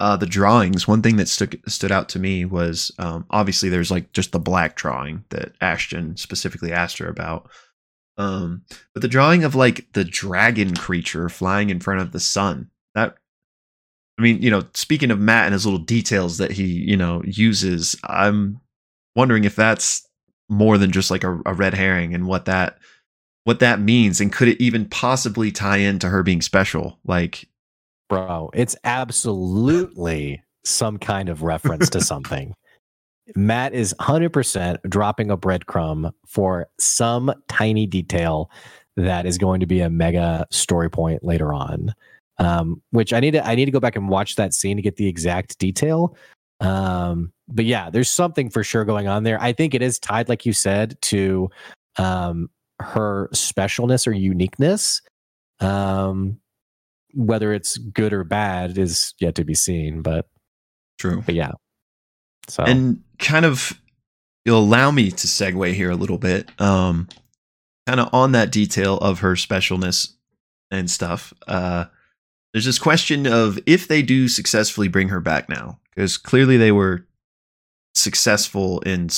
uh, the drawings. One thing that stood stood out to me was um, obviously there's like just the black drawing that Ashton specifically asked her about, um, but the drawing of like the dragon creature flying in front of the sun, that I mean, you know, speaking of Matt and his little details that he, you know, uses, I'm wondering if that's more than just like a, a red herring and what that what that means and could it even possibly tie into her being special? Like bro, it's absolutely some kind of reference to something. Matt is 100% dropping a breadcrumb for some tiny detail that is going to be a mega story point later on. Um, which I need to I need to go back and watch that scene to get the exact detail. Um, but yeah, there's something for sure going on there. I think it is tied, like you said, to um, her specialness or uniqueness. Um, whether it's good or bad is yet to be seen, but true. But yeah, so and kind of you'll allow me to segue here a little bit. Um, kind of on that detail of her specialness and stuff. Uh, there's this question of if they do successfully bring her back now, because clearly they were successful in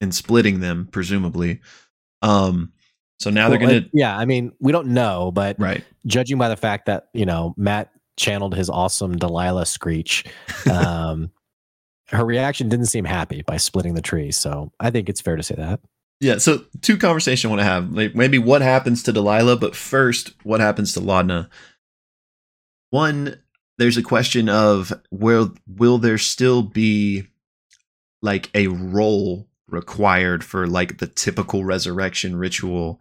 in splitting them, presumably. Um, so now well, they're gonna. yeah, I mean, we don't know, but right. Judging by the fact that you know Matt channeled his awesome Delilah screech, um, her reaction didn't seem happy by splitting the tree. So I think it's fair to say that. Yeah. So two conversations I want to have. Like maybe what happens to Delilah, but first, what happens to Laudna? One, there's a question of will will there still be like a roll required for like the typical resurrection ritual?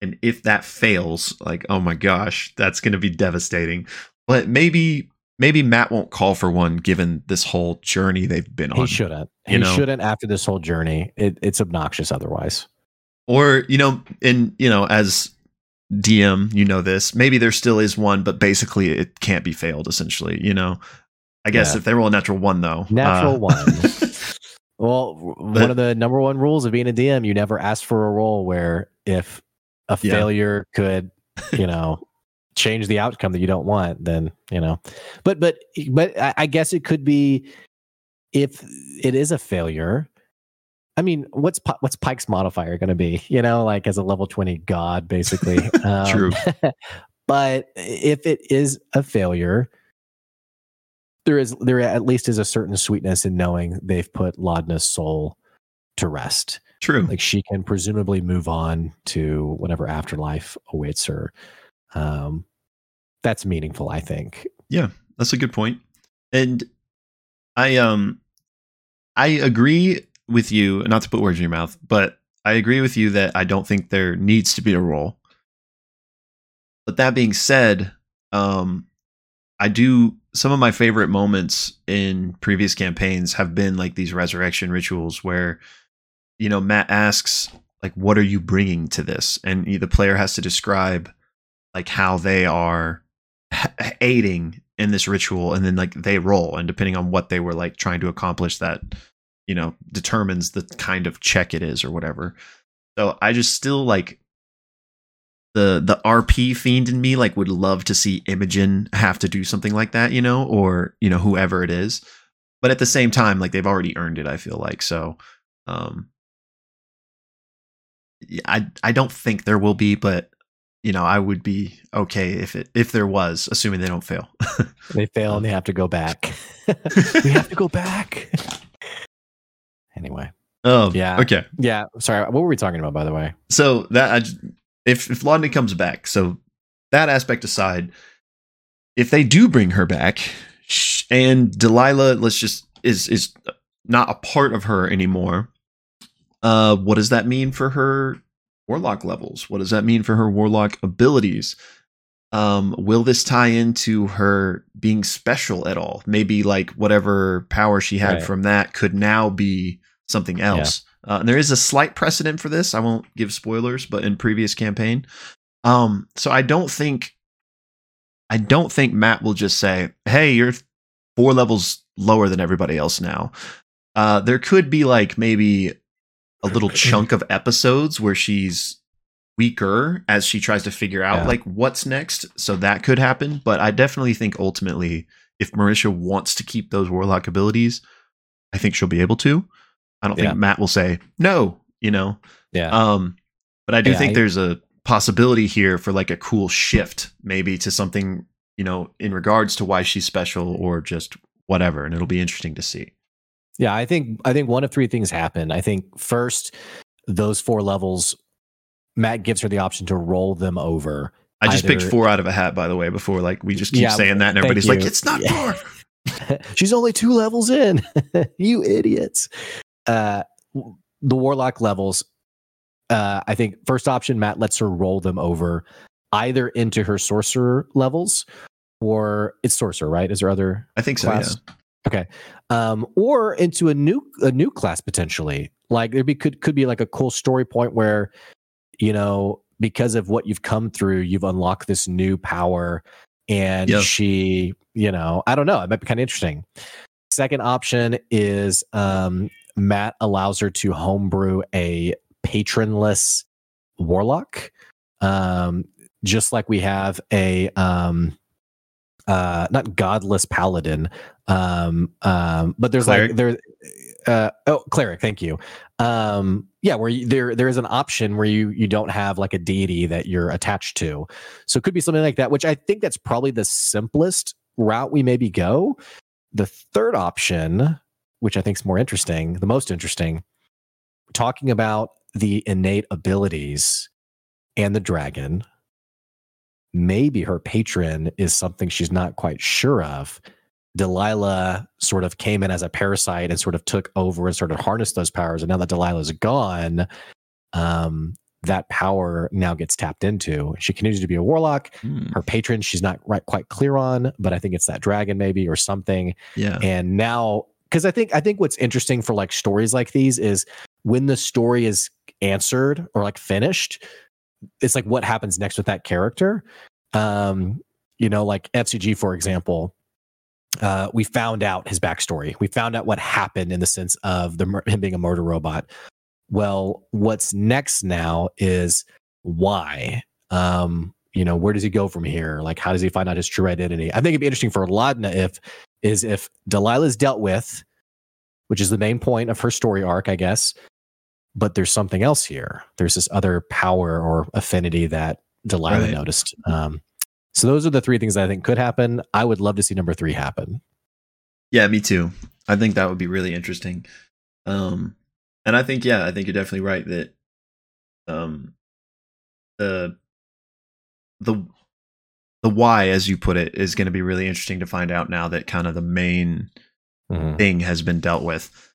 And if that fails, like, oh my gosh, that's going to be devastating. But maybe maybe Matt won't call for one given this whole journey they've been on. He shouldn't. He know? shouldn't after this whole journey. It, it's obnoxious otherwise. Or, you know, and, you know, as DM, you know this, maybe there still is one, but basically it can't be failed, essentially, you know? I guess yeah. if they roll a natural one, though. Natural uh, one. well, but, one of the number one rules of being a DM, you never ask for a roll where if a yeah. failure could, you know, change the outcome that you don't want, then you know. But but but I guess it could be if it is a failure. I mean, what's what's Pike's modifier going to be? You know, like as a level twenty god, basically. Um, True. but if it is a failure, there is there at least is a certain sweetness in knowing they've put Laudna's soul to rest. True. Like she can presumably move on to whatever afterlife awaits her. Um, that's meaningful, I think. Yeah, that's a good point. And I um I agree with you, not to put words in your mouth, but I agree with you that I don't think there needs to be a roll. But that being said, um I do some of my favorite moments in previous campaigns have been like these resurrection rituals where you know Matt asks like what are you bringing to this and the player has to describe like how they are aiding in this ritual and then like they roll and depending on what they were like trying to accomplish that you know determines the kind of check it is or whatever. So i just still like the the rp fiend in me like would love to see imogen have to do something like that you know or you know whoever it is. But at the same time like they've already earned it i feel like so um i i don't think there will be but you know, I would be okay if it if there was, assuming they don't fail. they fail and they have to go back. we have to go back. anyway. Oh yeah. Okay. Yeah. Sorry. What were we talking about, by the way? So that I, if if Laudna comes back, so that aspect aside, if they do bring her back, and Delilah, let's just is is not a part of her anymore. Uh, what does that mean for her warlock levels. What does that mean for her warlock abilities? Um, will this tie into her being special at all? Maybe like whatever power she had right. from that could now be something else. Yeah. Uh, there is a slight precedent for this. I won't give spoilers, but in previous campaign, um, so I don't think, I don't think Matt will just say, "Hey, you're four levels lower than everybody else now." Uh, there could be like maybe a little chunk of episodes where she's weaker as she tries to figure out yeah. like what's next. So that could happen. But I definitely think ultimately, if Marisha wants to keep those warlock abilities, I think she'll be able to. I don't yeah. think Matt will say no, you know. Yeah. Um, but I do yeah, think I, there's a possibility here for like a cool shift, maybe to something, you know, in regards to why she's special or just whatever, and it'll be interesting to see. Yeah, I think I think one of three things happen. I think first, those four levels, Matt gives her the option to roll them over. I just Either, picked four out of a hat, by the way. Before like we just keep yeah, saying that, and everybody's like, "It's not yeah. four. She's only two levels in. you idiots. Uh, the warlock levels. Uh, I think first option, Matt lets her roll them over, either into her sorcerer levels, or it's sorcerer, right? Is there other? I think so. Class? Yeah. Okay. Um, or into a new a new class potentially. Like there be could could be like a cool story point where, you know, because of what you've come through, you've unlocked this new power, and yep. she, you know, I don't know, it might be kind of interesting. Second option is um, Matt allows her to homebrew a patronless warlock, um, just like we have a um, uh not godless paladin um um but there's cleric. like there uh oh cleric thank you. Um yeah where you, there there is an option where you you don't have like a deity that you're attached to. So it could be something like that which i think that's probably the simplest route we maybe go. The third option which i think is more interesting the most interesting talking about the innate abilities and the dragon maybe her patron is something she's not quite sure of. Delilah sort of came in as a parasite and sort of took over and sort of harnessed those powers. And now that Delilah's gone, um, that power now gets tapped into. She continues to be a warlock. Mm. Her patron, she's not right, quite clear on, but I think it's that dragon maybe or something. Yeah. And now, because I think I think what's interesting for like stories like these is when the story is answered or like finished, it's like what happens next with that character. Um, you know, like FCG, for example, uh, we found out his backstory. We found out what happened in the sense of the him being a murder robot. Well, what's next now is why. Um, you know, where does he go from here? Like, how does he find out his true identity? I think it'd be interesting for Laudna if is if Delilah's dealt with, which is the main point of her story arc, I guess but there's something else here. There's this other power or affinity that Delilah right. noticed. Um, so those are the three things I think could happen. I would love to see number three happen. Yeah, me too. I think that would be really interesting. Um, and I think yeah, I think you're definitely right that um the the the why, as you put it, is going to be really interesting to find out now that kind of the main Mhm. thing has been dealt with.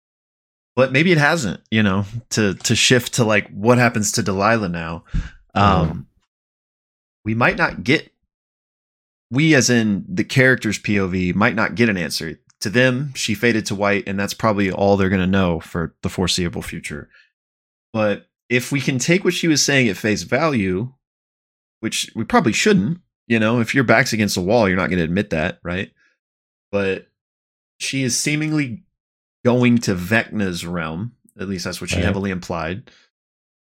But maybe it hasn't, you know, to to shift to like what happens to Delilah now. Um we might not get we as in the character's POV might not get an answer. To them, she faded to white and that's probably all they're going to know for the foreseeable future. But if we can take what she was saying at face value, which we probably shouldn't, you know, if your back's against a wall, you're not going to admit that, right? But she is seemingly going to Vecna's realm. At least that's what she Right. heavily implied.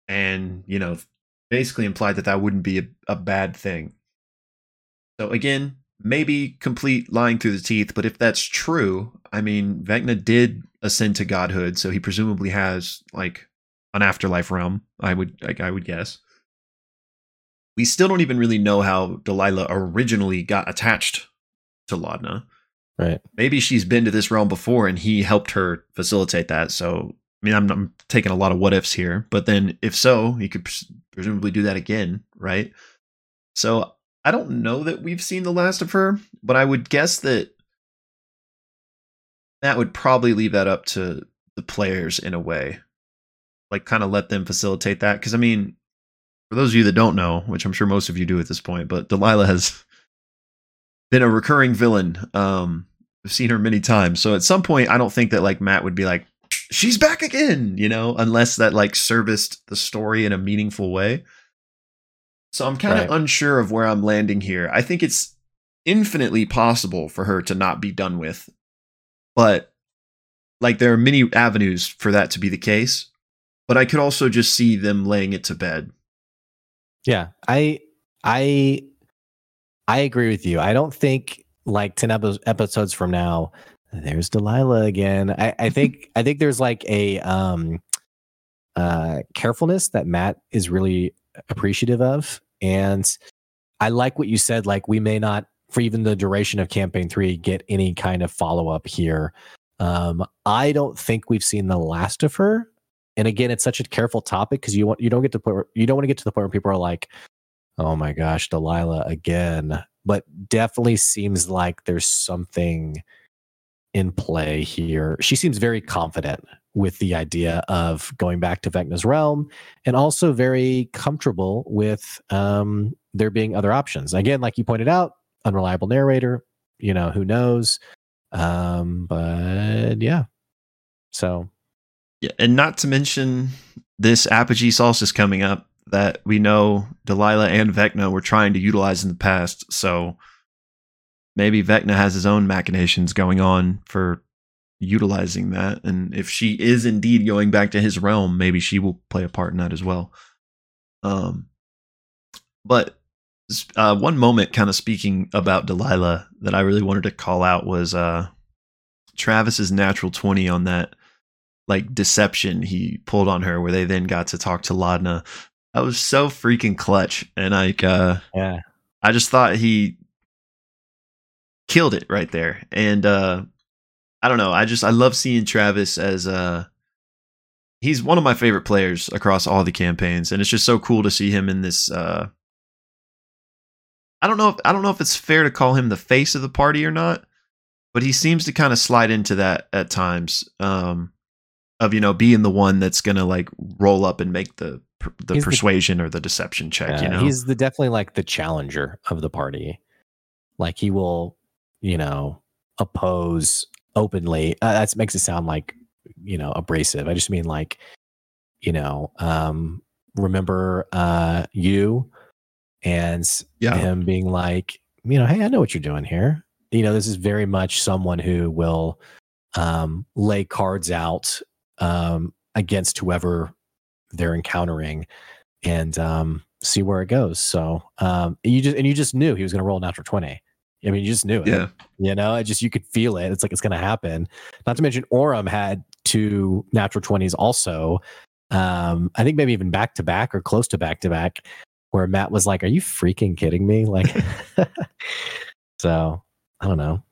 And, you know, basically implied that that wouldn't be a, a bad thing. So again, maybe complete lying through the teeth, but if that's true, I mean, Vecna did ascend to godhood, so he presumably has like an afterlife realm. I would, like, I would guess. We still don't even really know how Delilah originally got attached to Laudna Right. maybe she's been to this realm before and he helped her facilitate that. So, I mean, I'm, I'm taking a lot of what ifs here, but then if so, he could pres- presumably do that again, right? So, I don't know that we've seen the last of her, but I would guess that that would probably leave that up to the players in a way. Like, kind of let them facilitate that. Because, I mean, for those of you that don't know, which I'm sure most of you do at this point, but Delilah has been a recurring villain. Um, I've seen her many times. So at some point, I don't think that like Matt would be like, she's back again, you know, unless that like serviced the story in a meaningful way. So I'm kind of Right. unsure of where I'm landing here. I think it's infinitely possible for her to not be done with, but like there are many avenues for that to be the case. But I could also just see them laying it to bed. Yeah, I I I agree with you. I don't think like 10 epi- episodes from now there's Delilah again. I I think I think there's like a um uh carefulness that Matt is really appreciative of and I like what you said like we may not for even the duration of campaign 3 get any kind of follow up here. Um I don't think we've seen the last of her. And again, it's such a careful topic because you want you don't get to the point where you don't want to get to the point where people are like, "Oh my gosh, Delilah again." But definitely seems like there's something in play here. She seems very confident with the idea of going back to Vecna's realm, and also very comfortable with um, there being other options. Again, like you pointed out, unreliable narrator. You know who knows, um, but yeah. So Yeah, and not to mention this apogee solstice coming up that we know Delilah and Vecna were trying to utilize in the past. So maybe Vecna has his own machinations going on for utilizing that. And if she is indeed going back to his realm, maybe she will play a part in that as well. Um, but uh, one moment, kind of speaking about Delilah, that I really wanted to call out was uh, Travis's natural twenty on that like deception he pulled on her, where they then got to talk to Laudna. That was so freaking clutch, and like uh, yeah, I just thought he killed it right there. And uh I don't know, I just I love seeing Travis as uh he's one of my favorite players across all the campaigns and it's just so cool to see him in this uh I don't know if I don't know if it's fair to call him the face of the party or not, but he seems to kind of slide into that at times. Um of you know being the one that's gonna like roll up and make the per- the He's the- persuasion or the deception check. Yeah, you know, he's the definitely like the challenger of the party. Like he will, you know, oppose openly. Uh, that makes it sound like you know abrasive. I just mean like, you know, um, remember uh, you and yeah, him being like, you know, hey, I know what you're doing here. You know, this is very much someone who will um, lay cards out um, against whoever they're encountering and um, see where it goes. So um, you just and you just knew he was going to roll a natural twenty. I mean, you just knew it. yeah. You know, it just you could feel it. It's like it's going to happen. Not to mention, Orym had two natural twenties also. Um, I think maybe even back to back or close to back to back, where Matt was like, "Are you freaking kidding me?" Like, so I don't know,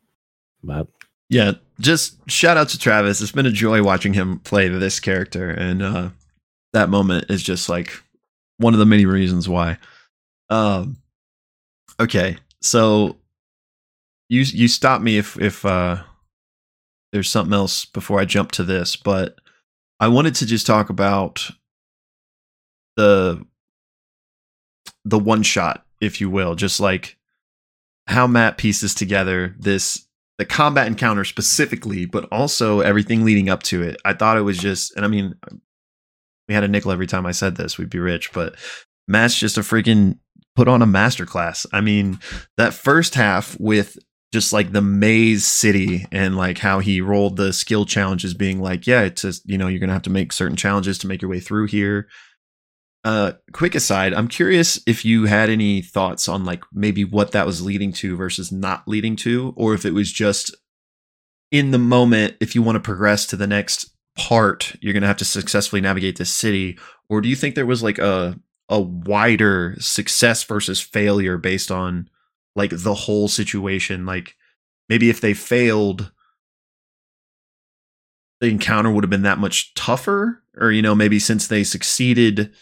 but Yeah, just shout out to Travis. It's been a joy watching him play this character, and uh, that moment is just like one of the many reasons why. Um, okay, so you you stop me if if uh, there's something else before I jump to this, but I wanted to just talk about the the one shot, if you will, just like how Matt pieces together this the combat encounter specifically, but also everything leading up to it. I thought it was just, and I mean, we had a nickel every time I said this, we'd be rich, but Matt's just a freaking put on a masterclass. I mean, that first half with just like the maze city and like how he rolled the skill challenges being like, yeah, it's just, you know, you're to have to make certain challenges to make your way through here. Uh, quick aside, I'm curious if you had any thoughts on like maybe what that was leading to versus not leading to, or if it was just in the moment, if you want to progress to the next part, you're going to have to successfully navigate this city, or do you think there was like a a wider success versus failure based on like the whole situation? Like maybe if they failed, the encounter would have been that much tougher, or you know maybe since they succeeded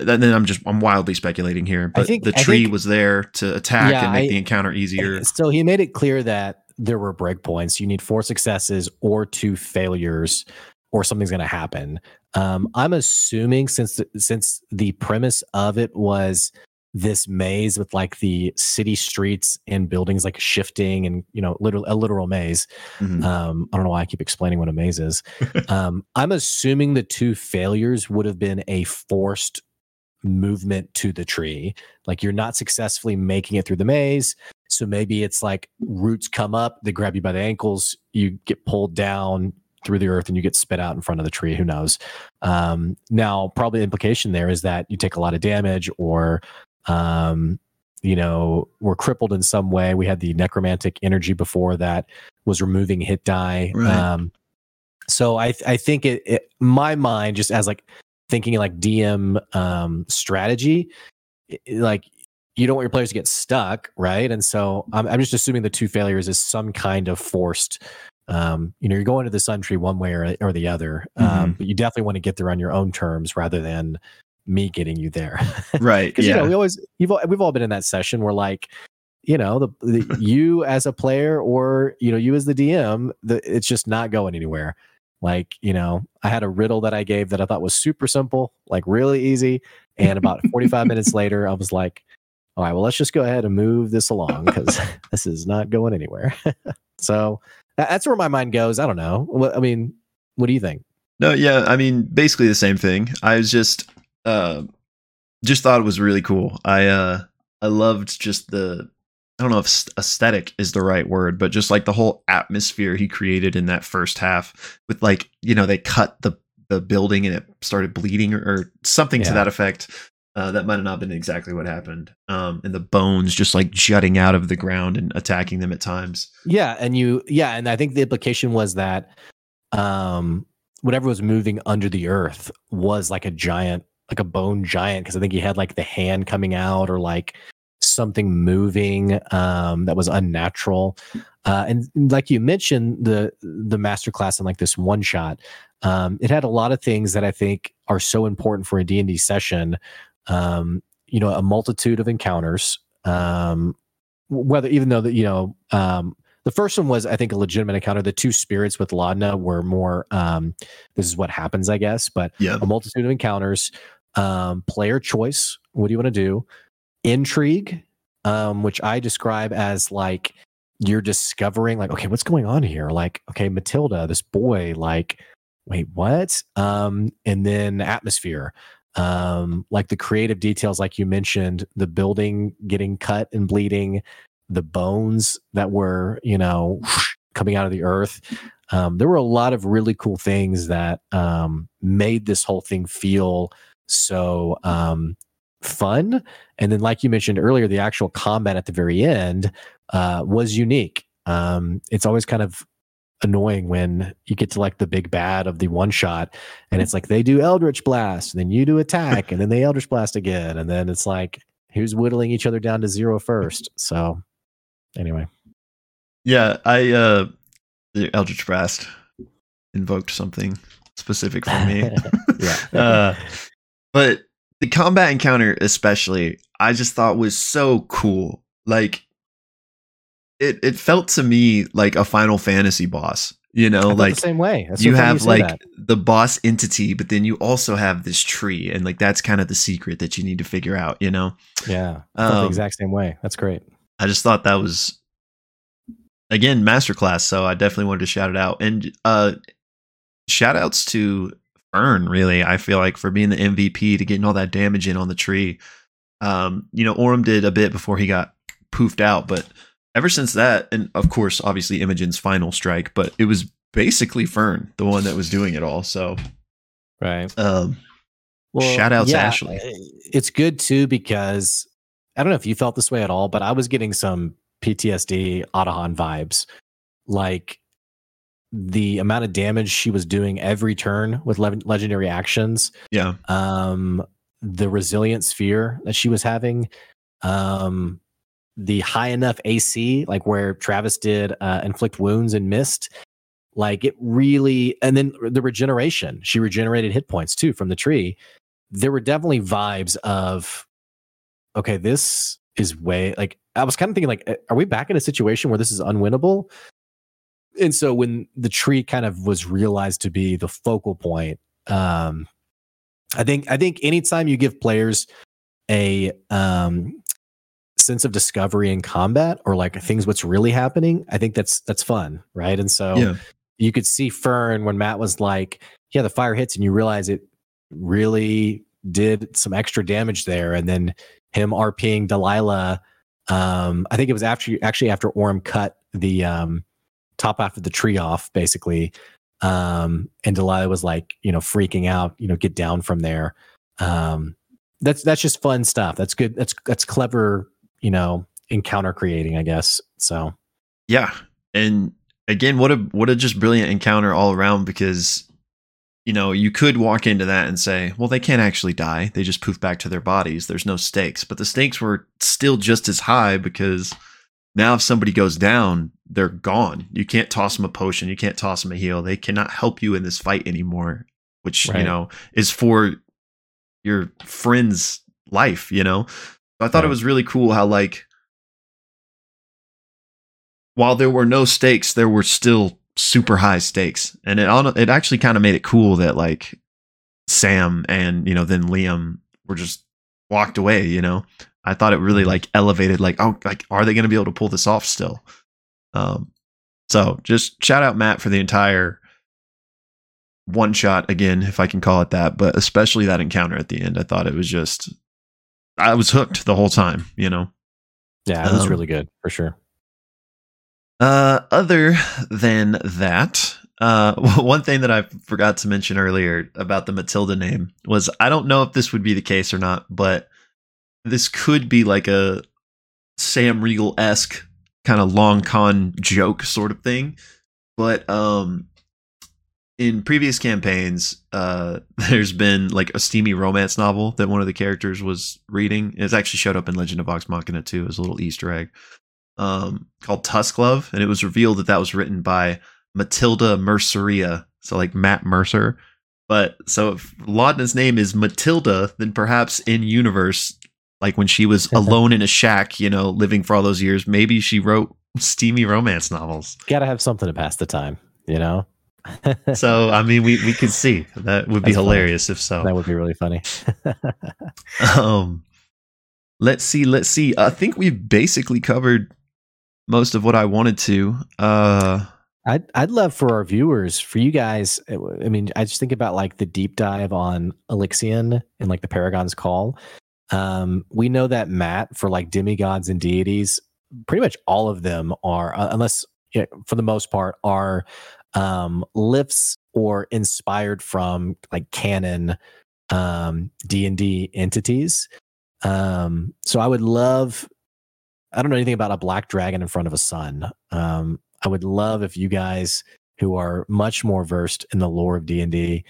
then I'm just I'm wildly speculating here, but think, the tree think, was there to attack yeah, and make I, the encounter easier. So he made it clear that there were breakpoints. You need four successes or two failures, or something's going to happen. Um, I'm assuming since since the premise of it was this maze with like the city streets and buildings like shifting and you know literal a literal maze mm-hmm. um i don't know why i keep explaining what a maze is um i'm assuming the two failures would have been a forced movement to the tree. Like you're not successfully making it through the maze. So maybe it's like roots come up, they grab you by the ankles, you get pulled down through the earth and you get spit out in front of the tree. Who knows? Um, now, probably the implication there is that you take a lot of damage or, um, you know, we're crippled in some way. We had the necromantic energy before that was removing hit die. Right. Um, so I, I think it, it, my mind just as like thinking like DM um, strategy, like you don't want your players to get stuck, right? And so I'm, I'm just assuming the two failures is some kind of forced. Um, you know, you're going to the sun tree one way or, or the other, um, mm-hmm. but you definitely want to get there on your own terms rather than me getting you there. right. Because yeah. you know, we always you've we've all been in that session where like you know the, the you as a player or you know you as the dm the, it's just not going anywhere like, you know, I had a riddle that I gave that I thought was super simple, like really easy. And about 45 minutes later, I was like, all right, well, let's just go ahead and move this along because this is not going anywhere. so that's where my mind goes. I don't know. I mean, what do you think? No, yeah, I mean, basically the same thing. I was just, uh, just thought it was really cool. I, uh, I loved just the I don't know if aesthetic is the right word, but just like the whole atmosphere he created in that first half with like, you know, they cut the the building and it started bleeding or, or something yeah. to that effect. Uh, that might have not been exactly what happened. Um, and the bones just like jutting out of the ground and attacking them at times. Yeah, and you yeah, and I think the implication was that um whatever was moving under the earth was like a giant like a bone giant because I think he had like the hand coming out or like something moving um, that was unnatural. Uh, and like you mentioned, the the masterclass and like this one shot, um, it had a lot of things that I think are so important for a D and D session. Um, you know, a multitude of encounters. Um, whether even though that you know um, the first one was, I think, a legitimate encounter. The two spirits with Laudna were more. Um, this is what happens, I guess. But yeah. a multitude of encounters, um, player choice. What do you want to do? intrigue, um, which I describe as like you're discovering, like, okay, what's going on here? Like, okay, Matilda, this boy, like, wait, what? Um, and then atmosphere, um, like the creative details, like you mentioned, the building getting cut and bleeding, the bones that were, you know, coming out of the earth. Um, there were a lot of really cool things that um, made this whole thing feel so um, fun. And then, like you mentioned earlier, the actual combat at the very end uh, was unique. Um, it's always kind of annoying when you get to like the big bad of the one shot and it's like they do eldritch blast and then you do attack and then they eldritch blast again and then it's like who's whittling each other down to zero first so anyway yeah i uh the Eldritch Blast invoked something specific for me. yeah. uh, but the combat encounter, especially, I just thought was so cool. Like, it it felt to me like a Final Fantasy boss. You know, like the same way. That's you have say like that. the boss entity, but then you also have this tree, and like that's kind of the secret that you need to figure out. You know, yeah, um, the exact same way. That's great. I just thought that was again masterclass. So I definitely wanted to shout it out, and uh, shout outs to Fearne. Really, I feel like for being the MVP to getting all that damage in on the tree. Um, you know, Orym did a bit before he got poofed out, but ever since that, and of course, obviously Imogen's final strike, but it was basically Fearne, the one that was doing it all. So, Right. um, Shout out to Ashley. It's good too because I don't know if you felt this way at all, but I was getting some PTSD Otohan vibes. Like the amount of damage she was doing every turn with le- legendary actions, yeah, um, the resilient sphere that she was having, um, the high enough AC, like where Travis did uh, inflict wounds and missed. Like it really, and then the regeneration. She regenerated hit points too from the tree. There were definitely vibes of, okay, this is way like I was kind of thinking like, are we back in a situation where this is unwinnable? And so when the tree kind of was realized to be the focal point, um, I think I think anytime you give players a um, sense of discovery in combat or like things what's really happening, I think that's that's fun, right? And so yeah, you could see Fearne when Matt was like, "Yeah, the fire hits," and you realize it really did some extra damage there, and then him RPing Delilah. Um, I think it was after actually after Orym cut the um, top half of the tree off, basically. Um, and Delilah was like, you know, freaking out, you know, get down from there. Um, that's that's just fun stuff. That's good. That's that's clever, you know, encounter creating, I guess. So yeah. And again, what a what a just brilliant encounter all around because you know you could walk into that and say, well, they can't actually die. They just poof back to their bodies. There's no stakes, but the stakes were still just as high because now if somebody goes down, they're gone. You can't toss them a potion. You can't toss them a heal. They cannot help you in this fight anymore, which you know is for your friend's life. You know, so I thought it was really cool how like while there were no stakes, there were still super high stakes, and it on it actually kind of made it cool that like Sam and you know then Liam were just walked away. You know, I thought it really like elevated like oh like are they going to be able to pull this off still? Um, so just shout out Matt for the entire one shot again, if I can call it that, but especially that encounter at the end. I thought it was just I was hooked the whole time. You know. yeah, it was Um, really good for sure. Uh, other than that, uh, one thing that I forgot to mention earlier about the Matilda name was I don't know if this would be the case or not, but this could be like a Sam Riegel esque kind of long con joke sort of thing. But um, in previous campaigns, uh, there's been like a steamy romance novel that one of the characters was reading. It's actually showed up in Legend of Vox Machina too as a little Easter egg um, called Tusk Love, and it was revealed that that was written by Matilda Merceria, so like Matt Mercer. But so if Laudna's name is Matilda, then perhaps in universe, like when she was alone in a shack, you know, living for all those years, maybe she wrote steamy romance novels. Got to have something to pass the time, you know. So I mean, we we could see that would be That's funny. hilarious if so. that would be really funny. um let's see let's see i think we've basically covered most of what i wanted to uh I'd I'd love for our viewers, for you guys. I mean, I just think about like the deep dive on Elixion and like the Paragon's Call. Um, we know that Matt for like demigods and deities, pretty much all of them are, uh, unless yeah, for the most part, are um, lifts or inspired from like canon um, D and D entities. Um, so I would love. I don't know anything about a black dragon in front of a sun. Um, I would love if you guys who are much more versed in the lore of D and D,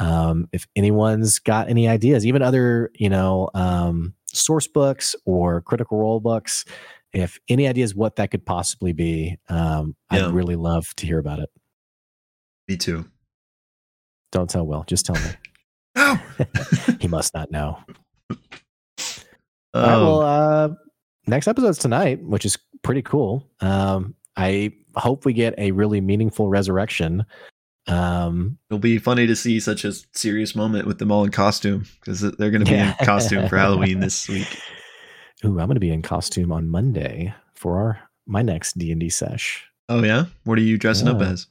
um, if anyone's got any ideas, even other you know um, source books or critical role books, if any ideas what that could possibly be, um, Yeah. I'd really love to hear about it. Me too. Don't tell Will, just tell me. Oh. he must not know. Um, All right, well, uh, next episode's tonight, which is pretty cool. Um, I hope we get a really meaningful resurrection. Um, it'll be funny to see such a serious moment with them all in costume because they're going to be Yeah. in costume for Halloween this week. ooh, I'm going to be in costume on Monday for our my next D and D sesh. Oh yeah, what are you dressing up as?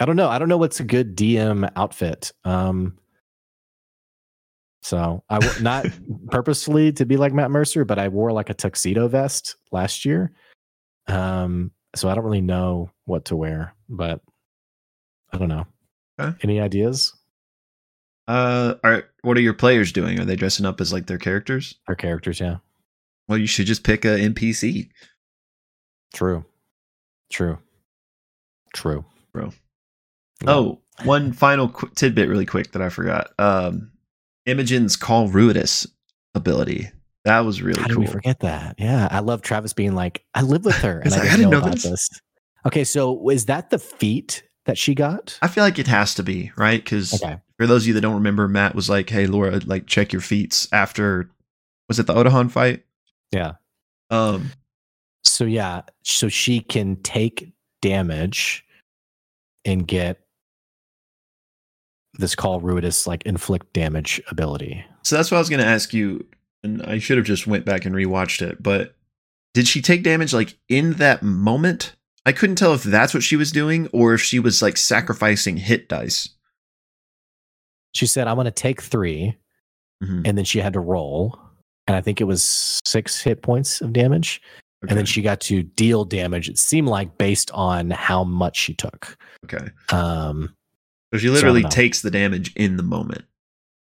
I don't know. I don't know what's a good DM outfit. Um, so I w- not purposely to be like Matt Mercer, but I wore like a tuxedo vest last year. Um, so I don't really know what to wear, but I don't know. Okay. Any ideas? Uh, are what are your players doing? Are they dressing up as like their characters? Our characters, yeah. Well, you should just pick a NPC. True. True. True. Bro. Yeah. Oh, one final qu- tidbit, really quick that I forgot. Um, Imogen's Call Ruidus ability. That was really How did cool. we forget that? Yeah, I love Travis being like, I live with her, and I like, didn't, "I didn't know, know about this." this. Okay, so is that the feat that she got? I feel like it has to be right because Okay, for those of you that don't remember, Matt was like, "Hey, Laura, like check your feats after." Was it the Otohan fight? yeah. Um, So yeah, so she can take damage and get this call Ruidus like inflict damage ability. so that's what I was going to ask you, and I should have just went back and rewatched it. But did she take damage like in that moment? I couldn't tell if that's what she was doing or if she was like sacrificing hit dice. She said, "I'm going to take 3 Mhm. and then she had to roll, and I think it was six hit points of damage, and then she got to deal damage. It seemed like based on how much she took. okay. Um, she literally takes the damage in the moment.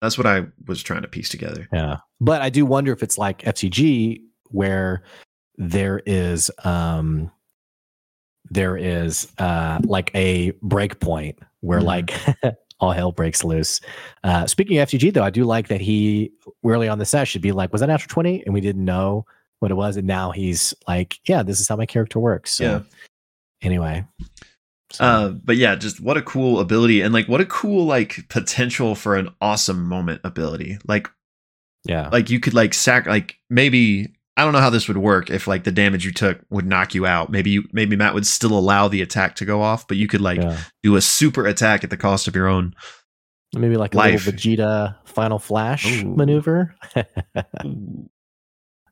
That's what I was trying to piece together. Yeah. But I do wonder if it's like FCG where there is um there is uh like a break point where Mhm. like all hell breaks loose. Uh speaking of FCG though, I do like that he early on the set should be like, was that natural 20? And we didn't know what it was. And now he's like, yeah, this is how my character works. So Yeah. anyway. So, Uh, but yeah, just what a cool ability and like what a cool like potential for an awesome moment ability. Like yeah. like you could like sack like maybe I don't know how this would work if like the damage you took would knock you out. Maybe you maybe Matt would still allow the attack to go off, but you could like yeah. do a super attack at the cost of your own. Maybe like a life. little Vegeta final flash Ooh. maneuver.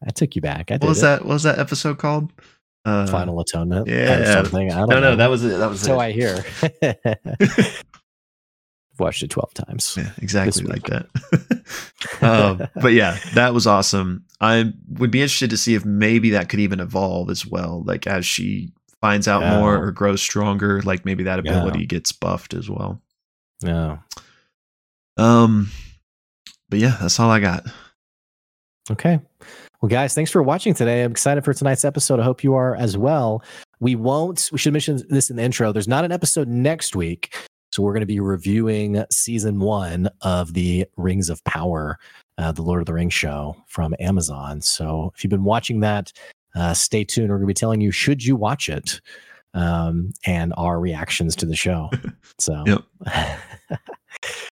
I took you back. I did was it. that? What was that episode called? Uh, Final atonement. yeah. Something. I don't No, know. no, that was it. That was so. I hear. Watched it 12 times. Yeah, exactly like that. um, but yeah, that was awesome. I would be interested to see if maybe that could even evolve as well. Like as she finds out Yeah. more or grows stronger, like maybe that Yeah. ability gets buffed as well. Yeah. Um, but yeah, that's all I got. Okay. Well, guys, thanks for watching today. I'm excited for tonight's episode. I hope you are as well. We won't, we should mention this in the intro. There's not an episode next week. So we're going to be reviewing season one of the Rings of Power, uh, the Lord of the Rings show from Amazon. So if you've been watching that, uh, stay tuned. We're going to be telling you should you watch it um, and our reactions to the show. So, Yep.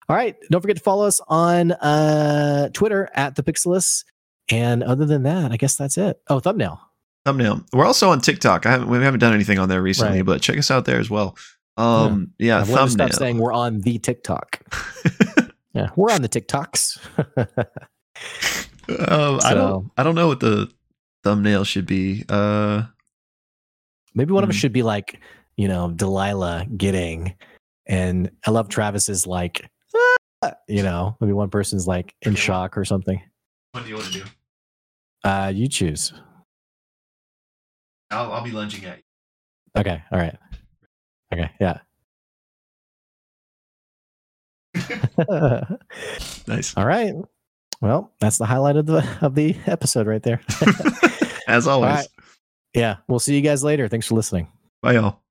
all right. Don't forget to follow us on uh, Twitter at the Pixelists. And other than that, I guess that's it. Oh, thumbnail. Thumbnail. We're also on TikTok. I haven't we haven't done anything on there recently, Right. but check us out there as well. Um, yeah, I've thumbnail. stop saying we're on the TikTok. Yeah, we're on the TikToks. Um, I don't. I don't know what the thumbnail should be. Uh, Maybe one of us Hmm. should be like, you know, Delilah getting, and I love Travis's like, "Ah," you know, maybe one person's like in shock or something. What do you want to do? Uh, you choose. I'll, I'll be lunging at you. Okay. All right. Okay. Yeah. Nice. all right. Well, that's the highlight of the of the episode right there. As always. right. yeah. We'll see you guys later. Thanks for listening. Bye, y'all.